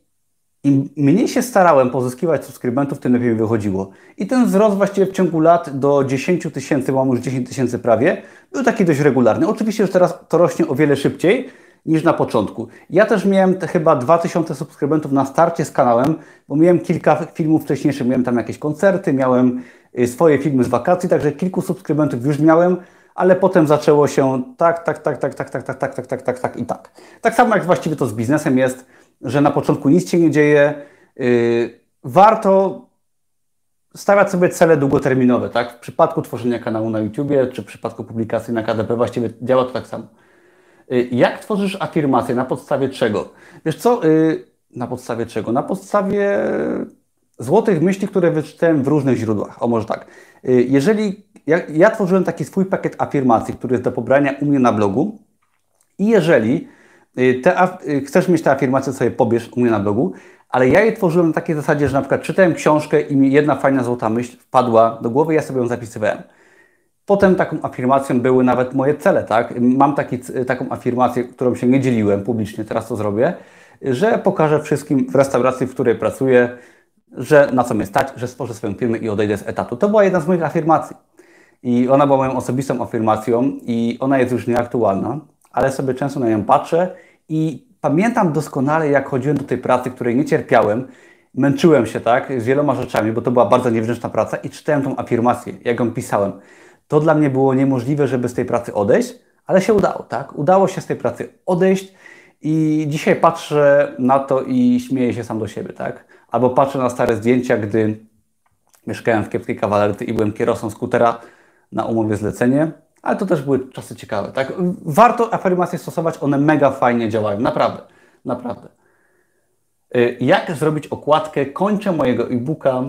im mniej się starałem pozyskiwać subskrybentów, tym lepiej mi wychodziło. I ten wzrost właściwie w ciągu lat do 10 tysięcy, mam już 10 tysięcy prawie, był taki dość regularny. Oczywiście już teraz to rośnie o wiele szybciej niż na początku. Ja też miałem chyba 2000 subskrybentów na starcie z kanałem, bo miałem kilka filmów wcześniejszych, miałem tam jakieś koncerty, miałem y, swoje filmy z wakacji, także kilku subskrybentów już miałem, ale potem zaczęło się tak, tak, tak, tak, tak, tak, tak, tak, tak, tak, tak, tak i tak. Tak samo jak właściwie to z biznesem jest, że na początku nic się nie dzieje. Yy, warto stawiać sobie cele długoterminowe, tak? W przypadku tworzenia kanału na YouTubie, czy w przypadku publikacji na KDP właściwie działa to tak samo. Yy, jak tworzysz afirmację? Na podstawie czego? Wiesz co? Yy, na podstawie czego? Na podstawie złotych myśli, które wyczytałem w różnych źródłach. O może tak. Jeżeli ja, ja tworzyłem taki swój pakiet afirmacji, który jest do pobrania u mnie na blogu i jeżeli Y, te, y, chcesz mieć te afirmacje, sobie pobierz u mnie na blogu, ale ja je tworzyłem na takiej zasadzie, że na przykład czytałem książkę i mi jedna fajna złota myśl wpadła do głowy, ja sobie ją zapisywałem. Potem taką afirmacją były nawet moje cele, tak? Mam taki, taką afirmację, którą się nie dzieliłem publicznie, teraz to zrobię, że pokażę wszystkim w restauracji, w której pracuję, że na co mnie stać, że stworzę swoją firmę i odejdę z etatu. To była jedna z moich afirmacji. I ona była moją osobistą afirmacją i ona jest już nieaktualna ale sobie często na nią patrzę i pamiętam doskonale, jak chodziłem do tej pracy, której nie cierpiałem, męczyłem się tak z wieloma rzeczami, bo to była bardzo niewdzięczna praca i czytałem tą afirmację, jak ją pisałem. To dla mnie było niemożliwe, żeby z tej pracy odejść, ale się udało, tak? Udało się z tej pracy odejść i dzisiaj patrzę na to i śmieję się sam do siebie, tak? Albo patrzę na stare zdjęcia, gdy mieszkałem w kiepskiej kawalerce i byłem kierowcą skutera na umowie zlecenie ale to też były czasy ciekawe. Tak? Warto afirmacje stosować, one mega fajnie działają, naprawdę, naprawdę. Y, jak zrobić okładkę? Kończę mojego e-booka.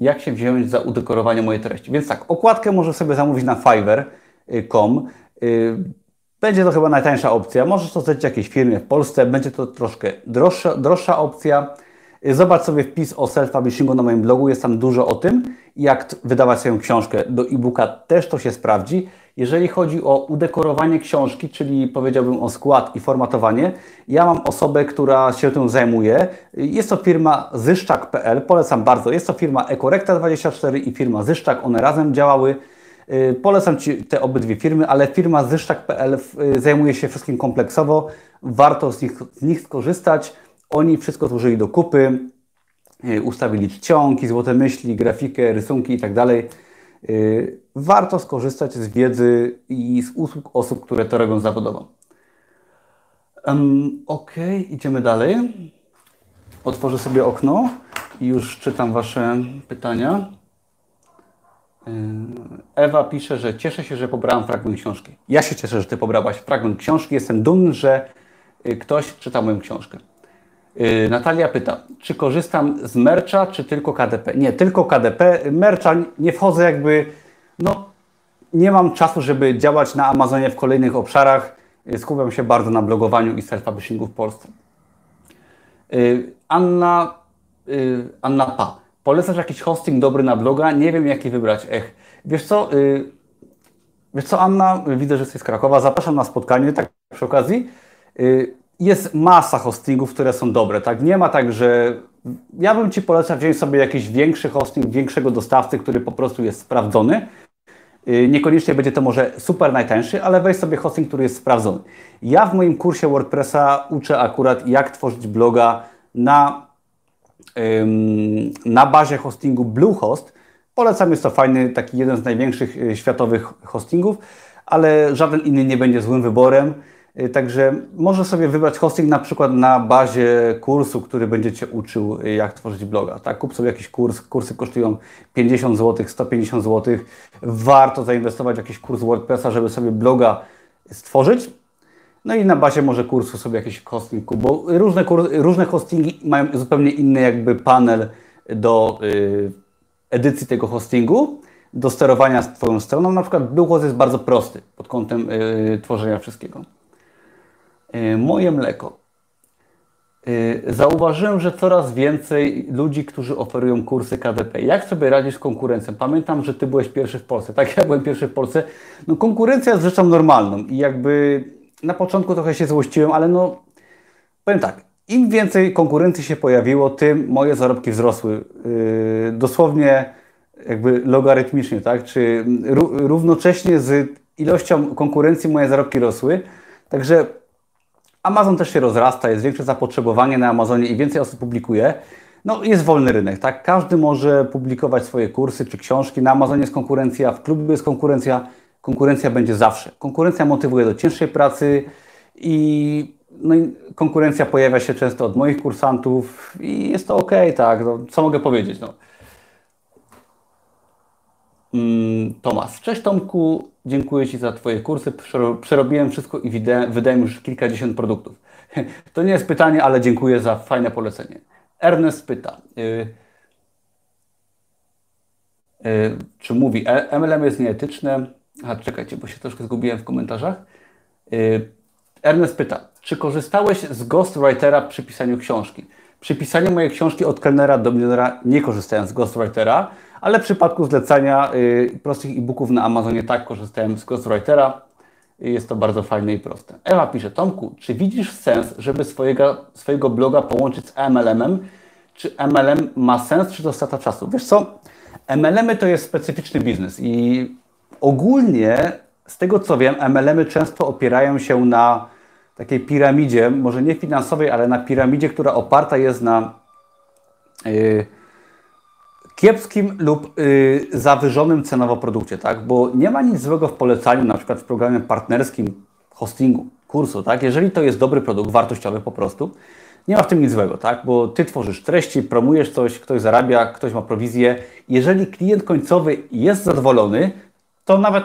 Jak się wziąć za udekorowanie mojej treści? Więc tak, okładkę może sobie zamówić na fiverr.com. Y, będzie to chyba najtańsza opcja. Możesz to w jakiejś firmie w Polsce. Będzie to troszkę droższa, droższa opcja. Zobacz sobie wpis o self-publishingu na moim blogu, jest tam dużo o tym, jak wydawać swoją książkę. Do e-booka też to się sprawdzi. Jeżeli chodzi o udekorowanie książki, czyli powiedziałbym o skład i formatowanie, ja mam osobę, która się tym zajmuje. Jest to firma zyszczak.pl, polecam bardzo. Jest to firma Ekorekta24 i firma Zyszczak, one razem działały. Y, polecam Ci te obydwie firmy, ale firma zyszczak.pl y, zajmuje się wszystkim kompleksowo. Warto z nich, z nich skorzystać. Oni wszystko złożyli do kupy, ustawili czcionki, złote myśli, grafikę, rysunki itd. Tak e, warto skorzystać z wiedzy i z usług osób, które to robią zawodowo. Um, ok, idziemy dalej. Otworzę sobie okno i już czytam Wasze pytania. E, Ewa pisze, że cieszę się, że pobrałam fragment książki. Ja się cieszę, że Ty pobrałaś fragment książki. Jestem dumny, że ktoś czyta moją książkę. Y, Natalia pyta, czy korzystam z mercha, czy tylko KDP? Nie, tylko KDP. Mercha nie wchodzę jakby, no nie mam czasu, żeby działać na Amazonie w kolejnych obszarach. Y, skupiam się bardzo na blogowaniu i self-publishingu w Polsce. Y, Anna, Anna Pa. Polecasz jakiś hosting dobry na bloga? Nie wiem, jaki wybrać. Ech, wiesz co, wiesz co, Anna, widzę, że jesteś z Krakowa. Zapraszam na spotkanie, tak przy okazji jest masa hostingów, które są dobre. Tak? Nie ma tak, że ja bym Ci polecał wziąć sobie jakiś większy hosting, większego dostawcy, który po prostu jest sprawdzony. Y, niekoniecznie będzie to może super najtańszy, ale weź sobie hosting, który jest sprawdzony. Ja w moim kursie WordPressa uczę akurat, jak tworzyć bloga na, na bazie hostingu Bluehost. Polecam, jest to fajny, taki jeden z największych y, światowych hostingów, ale żaden inny nie będzie złym wyborem. Y, także może sobie wybrać hosting na przykład na bazie kursu, który będzie Cię uczył, y, jak tworzyć bloga. Tak? Kup sobie jakiś kurs, kursy kosztują 50 zł, 150 zł. Warto zainwestować w jakiś kurs WordPressa, żeby sobie bloga stworzyć. No i na bazie może kursu sobie jakiś hosting kup, bo różne, różne hostingi mają zupełnie inny jakby panel do, yy, edycji tego hostingu, do sterowania z Twoją stroną. Na przykład Bluehost jest bardzo prosty pod kątem tworzenia wszystkiego. Yy, moje mleko. Yy, zauważyłem, że coraz więcej ludzi, którzy oferują kursy KDP. Jak sobie radzisz z konkurencją? Pamiętam, że Ty byłeś pierwszy w Polsce. Tak, ja byłem pierwszy w Polsce. No konkurencja jest rzeczą normalną i jakby na początku trochę się złościłem, ale no powiem tak, im więcej konkurencji się pojawiło, tym moje zarobki wzrosły. Yy, dosłownie jakby logarytmicznie, tak? Czy równocześnie z ilością konkurencji moje zarobki rosły. Także Amazon też się rozrasta, jest większe zapotrzebowanie na Amazonie i więcej osób publikuje. No, jest wolny rynek, tak? Każdy może publikować swoje kursy czy książki. Na Amazonie jest konkurencja, w klubie jest konkurencja. Konkurencja będzie zawsze. Konkurencja motywuje do cięższej pracy i, no i konkurencja pojawia się często od moich kursantów i jest to ok, tak? No, co mogę powiedzieć? No. Mm, Tomasz. Cześć Tomku, dziękuję Ci za Twoje kursy. Przerobiłem wszystko i wydałem już kilkadziesiąt produktów. To nie jest pytanie, ale dziękuję za fajne polecenie. Ernest pyta, yy, yy, czy mówi MLM jest nieetyczne? A czekajcie, bo się troszkę zgubiłem w komentarzach. Yy, Ernest pyta, czy korzystałeś z ghostwritera przy pisaniu książki? Przy pisaniu mojej książki od kelnera do milionera nie korzystałem z ghostwritera, ale w przypadku zlecania y, prostych e-booków na Amazonie tak korzystałem z Ghostwritera. Jest to bardzo fajne i proste. Ewa pisze, Tomku, czy widzisz sens, żeby swojego, swojego bloga połączyć z MLM-em? Czy MLM ma sens, czy to strata czasu? Wiesz co, MLM-y to jest specyficzny biznes i ogólnie z tego co wiem, MLM-y często opierają się na takiej piramidzie, może nie finansowej, ale na piramidzie, która oparta jest na yy, kiepskim lub yy, zawyżonym cenowo produkcie, tak? Bo nie ma nic złego w polecaniu, na przykład w programie partnerskim, hostingu, kursu, tak? Jeżeli to jest dobry produkt, wartościowy po prostu, nie ma w tym nic złego, tak? Bo ty tworzysz treści, promujesz coś, ktoś zarabia, ktoś ma prowizję. Jeżeli klient końcowy jest zadowolony, to nawet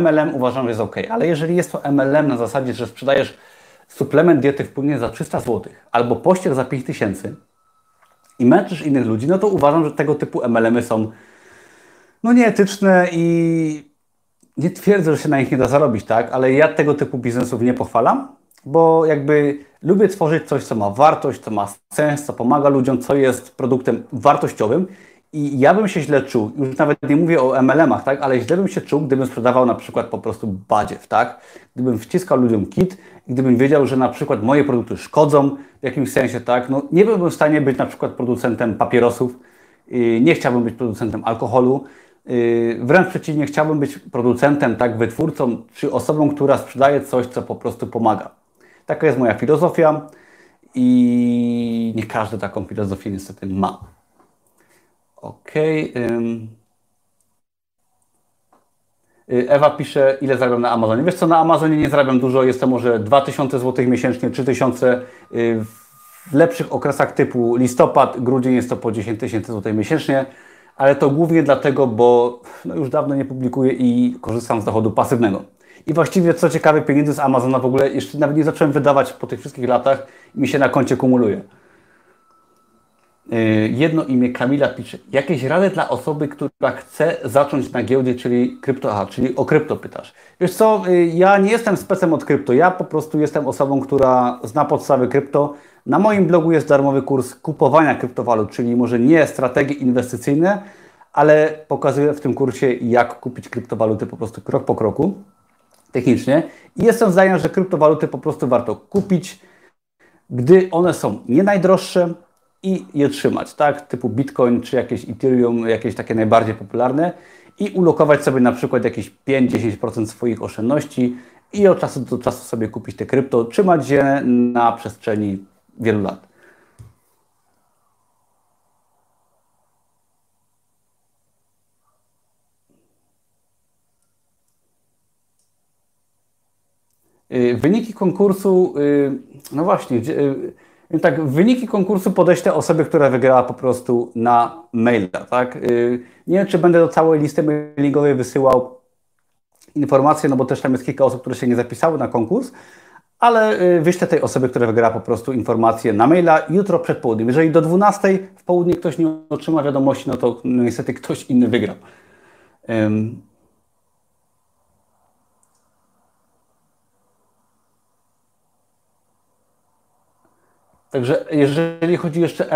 MLM uważam, że jest ok. Ale jeżeli jest to MLM na zasadzie, że sprzedajesz suplement diety wpłynie za 300 zł albo pościel za 5000, i męczysz innych ludzi, no to uważam, że tego typu MLM-y są no nieetyczne i nie twierdzę, że się na nich nie da zarobić, tak? Ale ja tego typu biznesów nie pochwalam, bo jakby lubię tworzyć coś, co ma wartość, co ma sens, co pomaga ludziom, co jest produktem wartościowym i ja bym się źle czuł, już nawet nie mówię o MLM-ach, tak, ale źle bym się czuł, gdybym sprzedawał na przykład po prostu badziew, tak? Gdybym wciskał ludziom kit gdybym wiedział, że na przykład moje produkty szkodzą w jakimś sensie, tak? No nie byłbym w stanie być na przykład producentem papierosów, nie chciałbym być producentem alkoholu, wręcz przeciwnie, chciałbym być producentem, tak, wytwórcą, czy osobą, która sprzedaje coś, co po prostu pomaga. Taka jest moja filozofia i nie każdy taką filozofię niestety ma. OK. Ewa pisze, ile zarabiam na Amazonie. Wiesz co, na Amazonie nie zarabiam dużo, jest to może 2000 zł miesięcznie, 3000 y, w lepszych okresach typu listopad, grudzień jest to po 10 tysięcy złotych miesięcznie, ale to głównie dlatego, bo no już dawno nie publikuję i korzystam z dochodu pasywnego. I właściwie, co ciekawe, pieniędzy z Amazona w ogóle jeszcze nawet nie zacząłem wydawać po tych wszystkich latach i mi się na koncie kumuluje. Y, jedno imię Kamila pisze. Jakieś rady dla osoby, która chce zacząć na giełdzie, czyli krypto, aha, czyli o krypto pytasz. Wiesz co, y, ja nie jestem specem od krypto, ja po prostu jestem osobą, która zna podstawy krypto. Na moim blogu jest darmowy kurs kupowania kryptowalut, czyli może nie strategie inwestycyjne, ale pokazuję w tym kursie, jak kupić kryptowaluty po prostu krok po kroku, technicznie. I jestem zdania, że kryptowaluty po prostu warto kupić, gdy one są nie najdroższe, i je trzymać, tak? Typu Bitcoin czy jakieś Ethereum, jakieś takie najbardziej popularne i ulokować sobie na przykład jakieś 5-10% swoich oszczędności i od czasu do czasu sobie kupić te krypto, trzymać je na przestrzeni wielu lat. Y, wyniki konkursu, y, no właśnie, y, więc tak, wyniki konkursu podeślę osobie, która wygrała po prostu na maila, tak? Y, nie wiem, czy będę do całej listy mailingowej wysyłał informacje, no bo też tam jest kilka osób, które się nie zapisały na konkurs, ale y, wyślę tej osobie, która wygra po prostu informację na maila jutro przed południem. Jeżeli do 12 w południe ktoś nie otrzyma wiadomości, no to no niestety ktoś inny wygrał. Także jeżeli chodzi jeszcze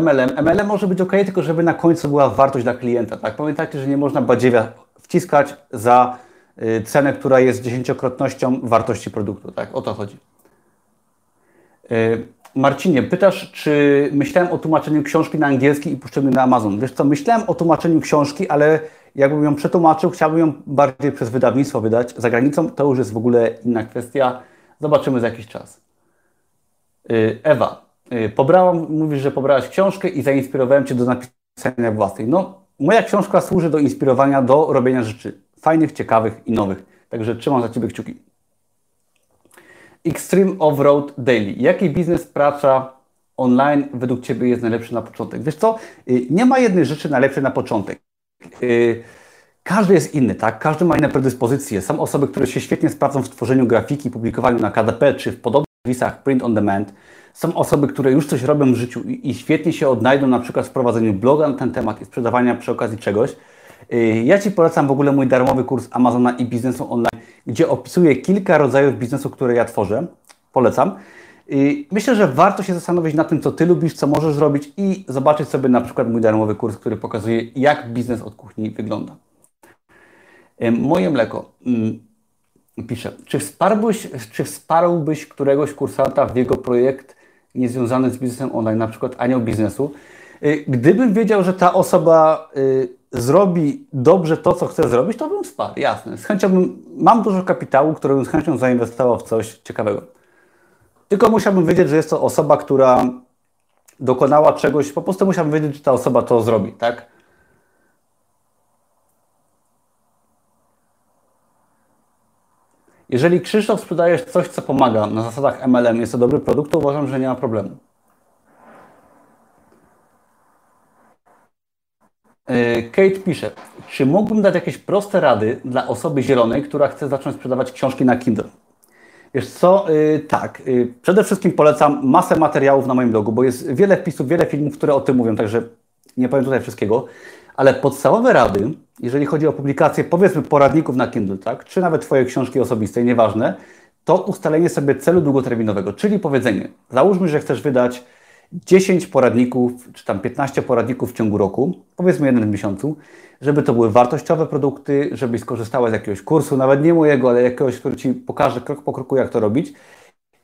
MLM, MLM może być ok, tylko żeby na końcu była wartość dla klienta. Tak? Pamiętajcie, że nie można badziewia wciskać za y, cenę, która jest dziesięciokrotnością wartości produktu. Tak? O to chodzi. Y, Marcinie, pytasz, czy myślałem o tłumaczeniu książki na angielski i puszczeniu na Amazon. Wiesz co, myślałem o tłumaczeniu książki, ale jakbym ją przetłumaczył, chciałbym ją bardziej przez wydawnictwo wydać. Za granicą to już jest w ogóle inna kwestia. Zobaczymy za jakiś czas. Y, Ewa, pobrałam, mówisz, że pobrałaś książkę i zainspirowałem Cię do napisania własnej. No, moja książka służy do inspirowania, do robienia rzeczy fajnych, ciekawych i nowych. Także trzymam za Ciebie kciuki. Extreme Off-Road Daily. Jaki biznes, praca online według Ciebie jest najlepszy na początek? Wiesz co, y, nie ma jednej rzeczy najlepszej na początek. Y, każdy jest inny, tak? Każdy ma inne predyspozycje. Są osoby, które się świetnie sprawdzą w tworzeniu grafiki, publikowaniu na KDP czy w podobnych serwisach print on demand. Są osoby, które już coś robią w życiu i, i świetnie się odnajdą na przykład w prowadzeniu bloga na ten temat i sprzedawania przy okazji czegoś. Y, ja Ci polecam w ogóle mój darmowy kurs Amazona i biznesu online, gdzie opisuję kilka rodzajów biznesu, które ja tworzę. Polecam. Y, myślę, że warto się zastanowić nad tym, co Ty lubisz, co możesz zrobić i zobaczyć sobie na przykład mój darmowy kurs, który pokazuje, jak biznes od kuchni wygląda. Y, moje mleko. Mm, pisze, czy wsparłbyś, czy wsparłbyś któregoś kursanta w jego projekt niezwiązany z biznesem online, na przykład anioł biznesu? Gdybym wiedział, że ta osoba zrobi dobrze to, co chce zrobić, to bym wsparł, jasne. Z chęcią bym, mam dużo kapitału, który bym z chęcią zainwestował w coś ciekawego. Tylko musiałbym wiedzieć, że jest to osoba, która dokonała czegoś, po prostu musiałbym wiedzieć, że ta osoba to zrobi, tak? Jeżeli Krzysztof sprzedajesz coś, co pomaga na zasadach MLM, jest to dobry produkt, to uważam, że nie ma problemu. E, Kate pisze, czy mógłbym dać jakieś proste rady dla osoby zielonej, która chce zacząć sprzedawać książki na Kindle? Wiesz co, yy, tak, yy, przede wszystkim polecam masę materiałów na moim blogu, bo jest wiele wpisów, wiele filmów, które o tym mówią, także nie powiem tutaj wszystkiego, ale podstawowe rady, jeżeli chodzi o publikację, powiedzmy poradników na Kindle, tak, czy nawet Twoje książki osobiste, nieważne, to ustalenie sobie celu długoterminowego, czyli powiedzenie, załóżmy, że chcesz wydać 10 poradników, czy tam 15 poradników w ciągu roku, powiedzmy jeden w miesiącu, żeby to były wartościowe produkty, żebyś skorzystała z jakiegoś kursu, nawet nie mojego, ale jakiegoś, który Ci pokaże krok po kroku, jak to robić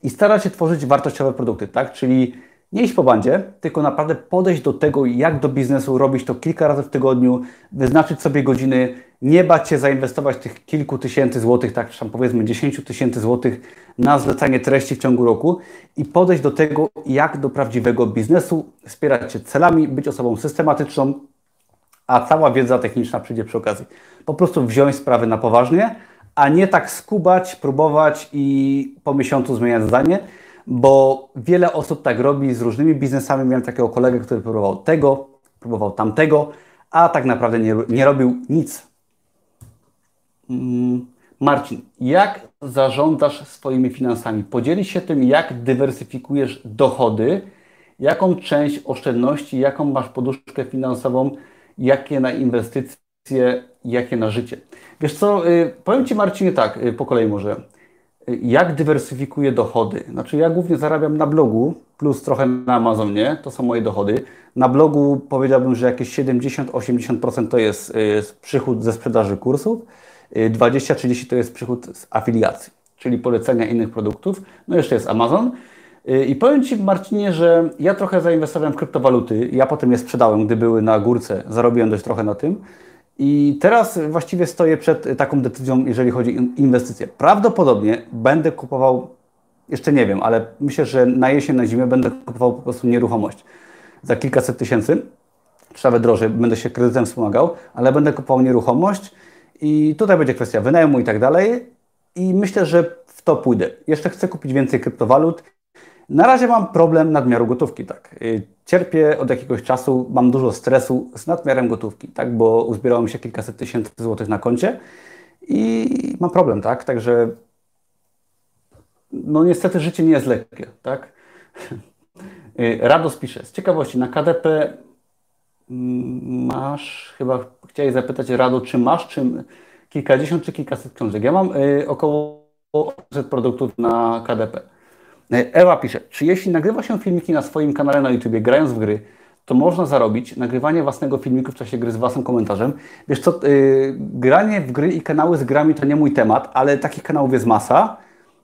i starać się tworzyć wartościowe produkty, tak? Czyli nie iść po bandzie, tylko naprawdę podejść do tego, jak do biznesu, robić to kilka razy w tygodniu, wyznaczyć sobie godziny, nie bać się zainwestować tych kilku tysięcy złotych, tak tam powiedzmy 10 tysięcy złotych na zlecanie treści w ciągu roku i podejść do tego jak do prawdziwego biznesu, wspierać się celami, być osobą systematyczną, a cała wiedza techniczna przyjdzie przy okazji. Po prostu wziąć sprawy na poważnie, a nie tak skubać, próbować i po miesiącu zmieniać zdanie, bo wiele osób tak robi z różnymi biznesami. Miałem takiego kolegę, który próbował tego, próbował tamtego, a tak naprawdę nie, nie robił nic. Mm, Marcin, jak zarządzasz swoimi finansami? Podzielisz się tym, jak dywersyfikujesz dochody, jaką część oszczędności, jaką masz poduszkę finansową, jakie na inwestycje, jakie na życie. Wiesz co, y, powiem Ci Marcinie tak, y, po kolei może. Y, jak dywersyfikuję dochody? Znaczy ja głównie zarabiam na blogu, plus trochę na Amazonie, to są moje dochody. Na blogu powiedziałbym, że jakieś 70-80% to jest przychód ze sprzedaży kursów, 20-30% to jest przychód z afiliacji, czyli polecenia innych produktów. No jeszcze jest Amazon. I powiem Ci, Marcinie, że ja trochę zainwestowałem w kryptowaluty. Ja potem je sprzedałem, gdy były na górce. Zarobiłem dość trochę na tym. I teraz właściwie stoję przed taką decyzją, jeżeli chodzi o inwestycje. Prawdopodobnie będę kupował, jeszcze nie wiem, ale myślę, że na jesień, na zimę będę kupował po prostu nieruchomość za kilkaset tysięcy, czy nawet drożej, będę się kredytem wspomagał, ale będę kupował nieruchomość i tutaj będzie kwestia wynajmu i tak dalej. I myślę, że w to pójdę. Jeszcze chcę kupić więcej kryptowalut. Na razie mam problem nadmiaru gotówki, tak. Y, cierpię od jakiegoś czasu, mam dużo stresu z nadmiarem gotówki, tak, bo uzbierało mi się kilkaset tysięcy złotych na koncie i mam problem, tak, także no niestety życie nie jest lekkie, tak? Rados pisze, z ciekawości, na KDP masz, chyba chciałeś zapytać Rado, czy masz czy kilkadziesiąt czy kilkaset książek. Ja mam y, około 800 produktów na KDP. Y, Ewa pisze, czy jeśli nagrywa się filmiki na swoim kanale na YouTube, grając w gry, to można zarobić nagrywanie własnego filmiku w czasie gry z własnym komentarzem. Wiesz co, yy, granie w gry i kanały z grami to nie mój temat, ale takich kanałów jest masa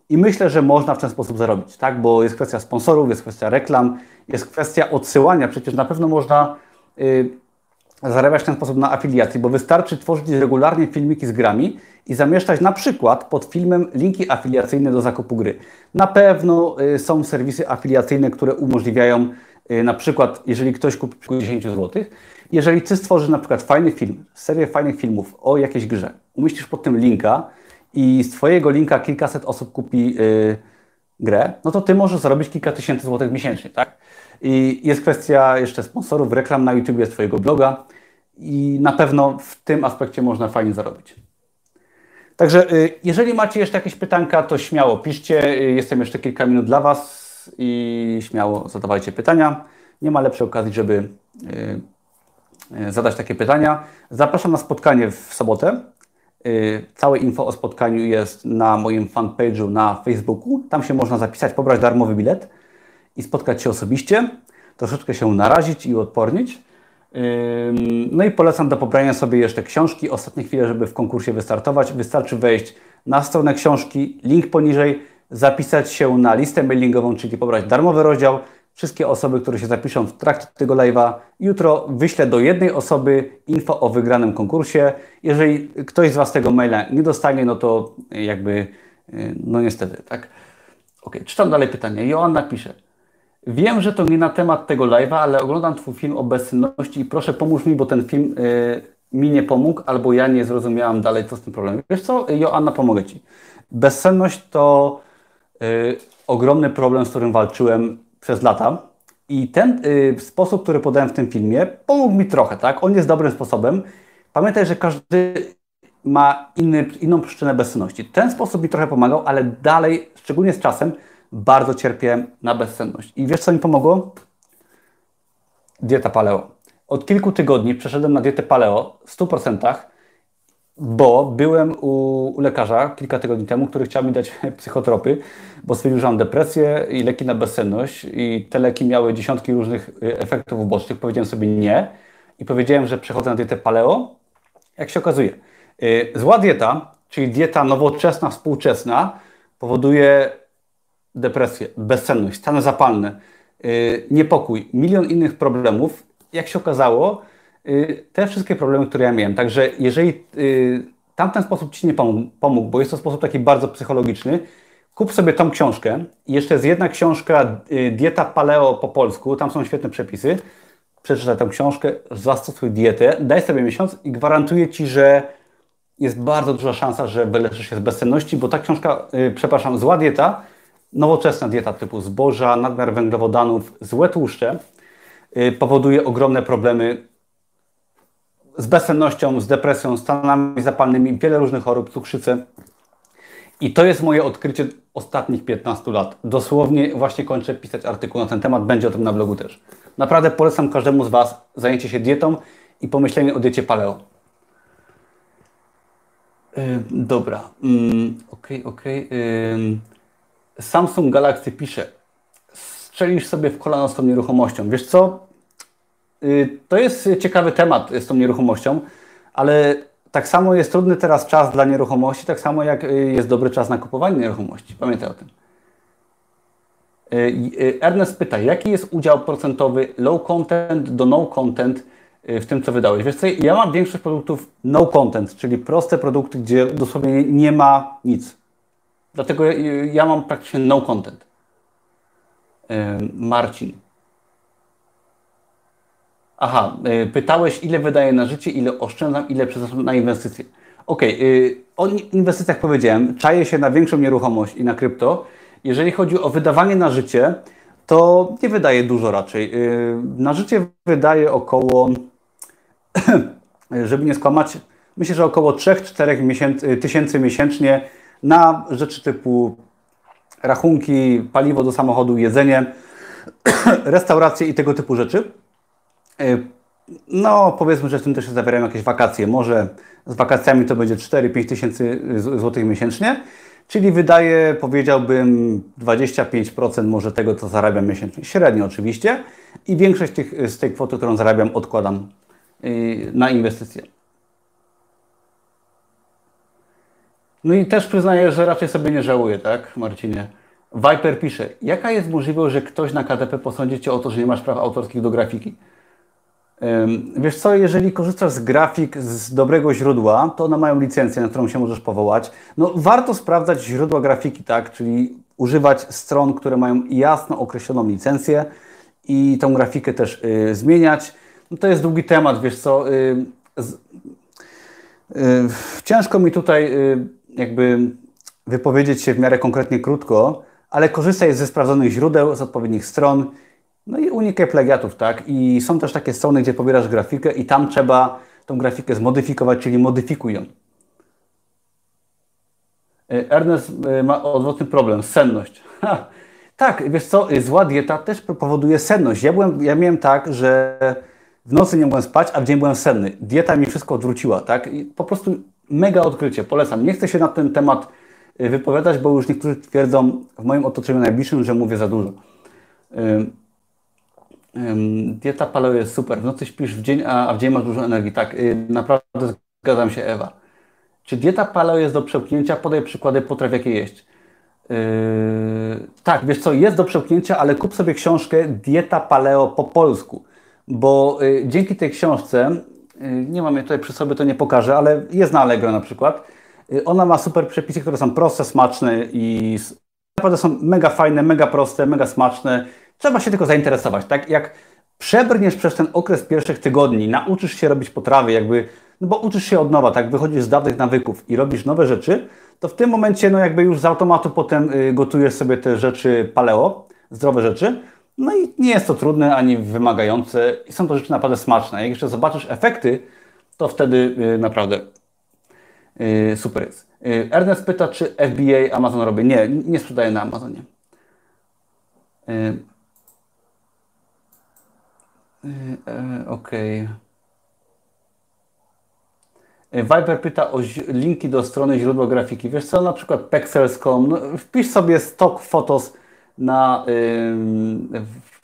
i myślę, że można w ten sposób zarobić, tak? Bo jest kwestia sponsorów, jest kwestia reklam, jest kwestia odsyłania. Przecież na pewno można yy, zarabiać w ten sposób na afiliacji, bo wystarczy tworzyć regularnie filmiki z grami i zamieszczać na przykład pod filmem linki afiliacyjne do zakupu gry. Na pewno yy, są serwisy afiliacyjne, które umożliwiają Y, na przykład, jeżeli ktoś kupi 10 zł, jeżeli Ty stworzysz na przykład fajny film, serię fajnych filmów o jakiejś grze, umieścisz pod tym linka i z Twojego linka kilkaset osób kupi yy, grę, no to Ty możesz zarobić kilka tysięcy złotych miesięcznie, tak? I jest kwestia jeszcze sponsorów, reklam na YouTube, Twojego bloga i na pewno w tym aspekcie można fajnie zarobić. Także yy, jeżeli macie jeszcze jakieś pytanka, to śmiało piszcie. Yy, jestem jeszcze kilka minut dla Was i śmiało zadawajcie pytania. Nie ma lepszej okazji, żeby y, y, zadać takie pytania. Zapraszam na spotkanie w sobotę. Y, całe info o spotkaniu jest na moim fanpage'u na Facebooku. Tam się można zapisać, pobrać darmowy bilet i spotkać się osobiście, troszeczkę się narazić i odpornić. No i polecam do pobrania sobie jeszcze książki. Ostatnie chwile, żeby w konkursie wystartować. Wystarczy wejść na stronę książki, link poniżej zapisać się na listę mailingową, czyli pobrać darmowy rozdział. Wszystkie osoby, które się zapiszą w trakcie tego live'a, jutro wyślę do jednej osoby info o wygranym konkursie. Jeżeli ktoś z Was tego maila nie dostanie, no to jakby, no niestety, tak? Ok, czytam dalej pytanie. Joanna pisze. Wiem, że to nie na temat tego live'a, ale oglądam Twój film o bezsenności i proszę pomóż mi, bo ten film y, mi nie pomógł, albo ja nie zrozumiałam dalej, co z tym problemem. Wiesz co, Joanna, pomogę Ci. Bezsenność to y, ogromny problem, z którym walczyłem przez lata. I ten y, sposób, który podałem w tym filmie, pomógł mi trochę, tak? On jest dobrym sposobem. Pamiętaj, że każdy ma inny, inną przyczynę bezsenności. Ten sposób mi trochę pomagał, ale dalej, szczególnie z czasem, bardzo cierpię na bezsenność. I wiesz, co mi pomogło? Dieta paleo. Od kilku tygodni przeszedłem na dietę paleo w 100%, bo byłem u, u, lekarza kilka tygodni temu, który chciał mi dać psychotropy, bo stwierdził, że mam depresję i leki na bezsenność i te leki miały dziesiątki różnych y, efektów ubocznych. Powiedziałem sobie nie i powiedziałem, że przechodzę na dietę paleo. Jak się okazuje, y, zła dieta, czyli dieta nowoczesna, współczesna, powoduje depresję, bezsenność, stany zapalne, y, niepokój, milion innych problemów. Jak się okazało, Y, te wszystkie problemy, które ja miałem. Także jeżeli y, tamten sposób Ci nie pomógł, bo jest to sposób taki bardzo psychologiczny, kup sobie tą książkę. Jeszcze jest jedna książka, Dieta Paleo po polsku, tam są świetne przepisy. Przeczytaj tę książkę, zastosuj dietę, daj sobie miesiąc i gwarantuję Ci, że jest bardzo duża szansa, że wyleczysz się z bezsenności, bo ta książka, przepraszam, zła dieta, nowoczesna dieta typu zboża, nadmiar węglowodanów, złe tłuszcze, powoduje ogromne problemy z bezsennością, z depresją, stanami zapalnymi, wiele różnych chorób, cukrzycę. I to jest moje odkrycie ostatnich 15 lat. Dosłownie właśnie kończę pisać artykuł na ten temat, będzie o tym na blogu też. Naprawdę polecam każdemu z Was zajęcie się dietą i pomyślenie o diecie paleo. Yy, dobra, okej, yy, okej. Okay, okay. yy. Samsung Galaxy pisze, strzelisz sobie w kolano z tą nieruchomością. Wiesz co? Y, to jest ciekawy temat z tą nieruchomością, ale tak samo jest trudny teraz czas dla nieruchomości, tak samo jak y, jest dobry czas na kupowanie nieruchomości. Pamiętaj o tym. Y, Ernest pyta, jaki jest udział procentowy low content do no content w tym, co wydałeś? Wiesz co, ja mam większość produktów no content, czyli proste produkty, gdzie dosłownie nie ma nic. Dlatego ja mam praktycznie no content. Marcin. Aha, y, pytałeś, ile wydaję na życie, ile oszczędzam, ile przeznaczam na inwestycje. Okej, okay, o inwestycjach powiedziałem, czaję się na większą nieruchomość i na krypto. Jeżeli chodzi o wydawanie na życie, to nie wydaje dużo raczej. Y, na życie wydaje około, żeby nie skłamać, myślę, że około 3-4 tysięcy miesięcznie na rzeczy typu rachunki, paliwo do samochodu, jedzenie, restauracje i tego typu rzeczy. Y, no, powiedzmy, że w tym też się zawierają jakieś wakacje. Może z wakacjami to będzie 4-5 tysięcy złotych miesięcznie, czyli wydaje, powiedziałbym, 25% może tego, co zarabiam miesięcznie. Średnio oczywiście. I większość tych, z tej kwoty, którą zarabiam, odkładam y, na inwestycje. No i też przyznaję, że raczej sobie nie żałuję, tak, Marcinie? Viper pisze, jaka jest możliwość, że ktoś na KDP posądzi Cię o to, że nie masz praw autorskich do grafiki? Wiesz co, jeżeli korzystasz z grafik z dobrego źródła, to one mają licencję, na którą się możesz powołać. No warto sprawdzać źródła grafiki, tak, czyli używać stron, które mają jasno określoną licencję i tą grafikę też y, zmieniać. No to jest długi temat, wiesz co, y, z, y, ciężko mi tutaj y, jakby wypowiedzieć się w miarę konkretnie krótko, ale korzystaj ze sprawdzonych źródeł, z odpowiednich stron, no i unikaj plagiatów, tak? I są też takie strony, gdzie pobierasz grafikę i tam trzeba tą grafikę zmodyfikować, czyli modyfikuj ją. E, Ernest e, ma odwrotny problem, senność. Ha, tak, wiesz co, zła dieta też powoduje senność. Ja, byłem, ja miałem tak, że w nocy nie mogłem spać, a w dzień byłem senny. Dieta mi wszystko odwróciła, tak? I po prostu mega odkrycie, polecam. Nie chcę się na ten temat e, wypowiadać, bo już niektórzy twierdzą w moim otoczeniu najbliższym, że mówię za dużo. Dieta paleo jest super. W nocy śpisz w dzień, a w dzień masz dużo energii. Tak, y, naprawdę zgadzam się, Ewa. Czy dieta paleo jest do przełknięcia? Podaj przykłady potraw, jakie jeść. Yy, tak, wiesz co, jest do przełknięcia, ale kup sobie książkę Dieta Paleo po polsku, bo yy, dzięki tej książce, nie mam jej tutaj przy sobie, to nie pokażę, ale jest na Allegro na przykład, y, ona ma super przepisy, które są proste, smaczne i naprawdę są mega fajne, mega proste, mega smaczne. Trzeba się tylko zainteresować. Tak? Jak przebrniesz przez ten okres pierwszych tygodni, nauczysz się robić potrawy, jakby, no bo uczysz się od nowa, tak, wychodzisz z dawnych nawyków i robisz nowe rzeczy, to w tym momencie, no jakby już z automatu potem y, gotujesz sobie te rzeczy paleo, zdrowe rzeczy, no i nie jest to trudne ani wymagające i są to rzeczy naprawdę smaczne. Jak jeszcze zobaczysz efekty, to wtedy y, naprawdę y, super jest. Ernest pyta, czy FBA Amazon robi. Nie, nie sprzedaje na Amazonie. Okej. Okay. Viber pyta o linki do strony źródła grafiki. Wiesz co, na przykład pexels.com. No, wpisz sobie stock photos na,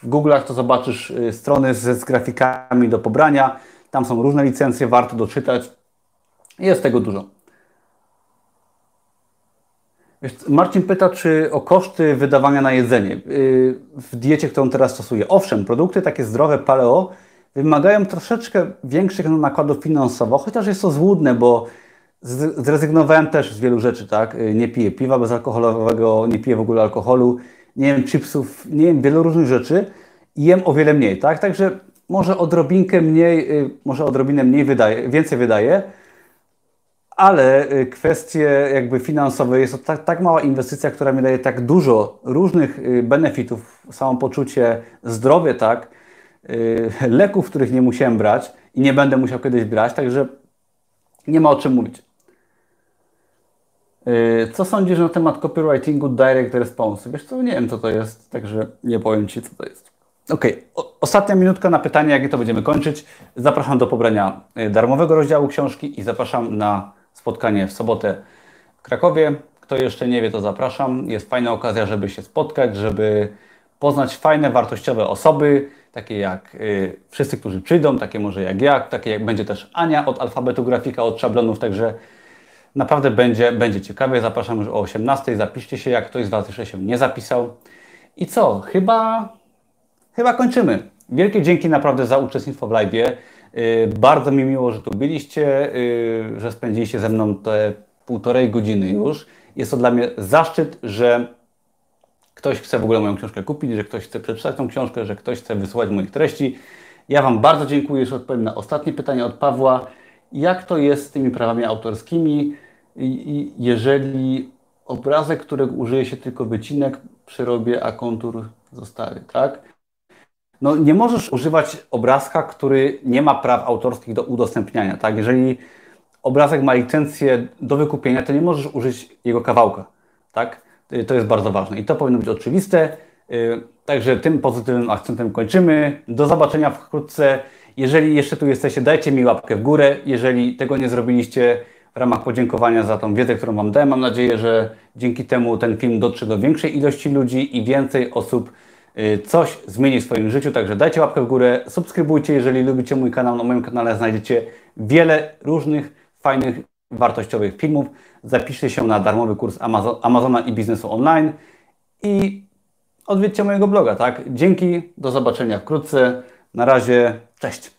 w Google'ach, to zobaczysz y, strony z, z grafikami do pobrania. Tam są różne licencje, warto doczytać. Jest tego dużo. Marcin pyta, czy o koszty wydawania na jedzenie y, w diecie, którą teraz stosuję. Owszem, produkty takie zdrowe, paleo, wymagają troszeczkę większych nakładów finansowo, chociaż jest to złudne, bo zrezygnowałem też z wielu rzeczy, tak? Y, nie piję piwa bezalkoholowego, nie piję w ogóle alkoholu, nie jem chipsów, nie jem wielu różnych rzeczy i jem o wiele mniej, tak? Także może odrobinkę mniej, y, może odrobinę mniej wydaje, więcej wydaje, ale y, kwestie jakby finansowe jest to tak, tak mała inwestycja, która mi daje tak dużo różnych y, benefitów, samopoczucie, zdrowie, tak, leków, których nie musiałem brać i nie będę musiał kiedyś brać, także nie ma o czym mówić. Co sądzisz na temat copywritingu direct response? Wiesz co, nie wiem co to jest, także nie powiem Ci co to jest. Ok, ostatnia minutka na pytanie, jakie to będziemy kończyć. Zapraszam do pobrania darmowego rozdziału książki i zapraszam na spotkanie w sobotę w Krakowie. Kto jeszcze nie wie, to zapraszam. Jest fajna okazja, żeby się spotkać, żeby poznać fajne, wartościowe osoby, takie jak y, wszyscy, którzy przyjdą, takie może jak ja, takie jak będzie też Ania od alfabetu grafika, od szablonów, także naprawdę będzie, będzie ciekawie. Zapraszam już o 18. Zapiszcie się, jak ktoś z Was jeszcze się nie zapisał. I co? Chyba, chyba kończymy. Wielkie dzięki naprawdę za uczestnictwo w live. Y, bardzo mi miło, że tu byliście, y, że spędziliście ze mną te półtorej godziny już. Jest to dla mnie zaszczyt, że ktoś chce w ogóle moją książkę kupić, że ktoś chce przeczytać tą książkę, że ktoś chce wysłuchać moich treści. Ja Wam bardzo dziękuję. Już odpowiem na ostatnie pytanie od Pawła. Jak to jest z tymi prawami autorskimi, jeżeli obrazek, którego użyje się tylko wycinek, przerobię, a kontur zostały, tak? no nie możesz używać obrazka, który nie ma praw autorskich do udostępniania. Tak? Jeżeli obrazek ma licencję do wykupienia, to nie możesz użyć jego kawałka. Tak? Y, To jest bardzo ważne i to powinno być oczywiste. Y, Także tym pozytywnym akcentem kończymy. Do zobaczenia wkrótce. Jeżeli jeszcze tu jesteście, dajcie mi łapkę w górę. Jeżeli tego nie zrobiliście w ramach podziękowania za tą wiedzę, którą Wam dałem, mam nadzieję, że dzięki temu ten film dotrze do większej ilości ludzi i więcej osób y, coś zmieni w swoim życiu. Także dajcie łapkę w górę, subskrybujcie, jeżeli lubicie mój kanał. Na moim kanale znajdziecie wiele różnych fajnych, wartościowych filmów. Zapiszcie się na darmowy kurs Amazon, Amazona i biznesu online i odwiedźcie mojego bloga, tak? Dzięki, do zobaczenia wkrótce. Na razie, cześć.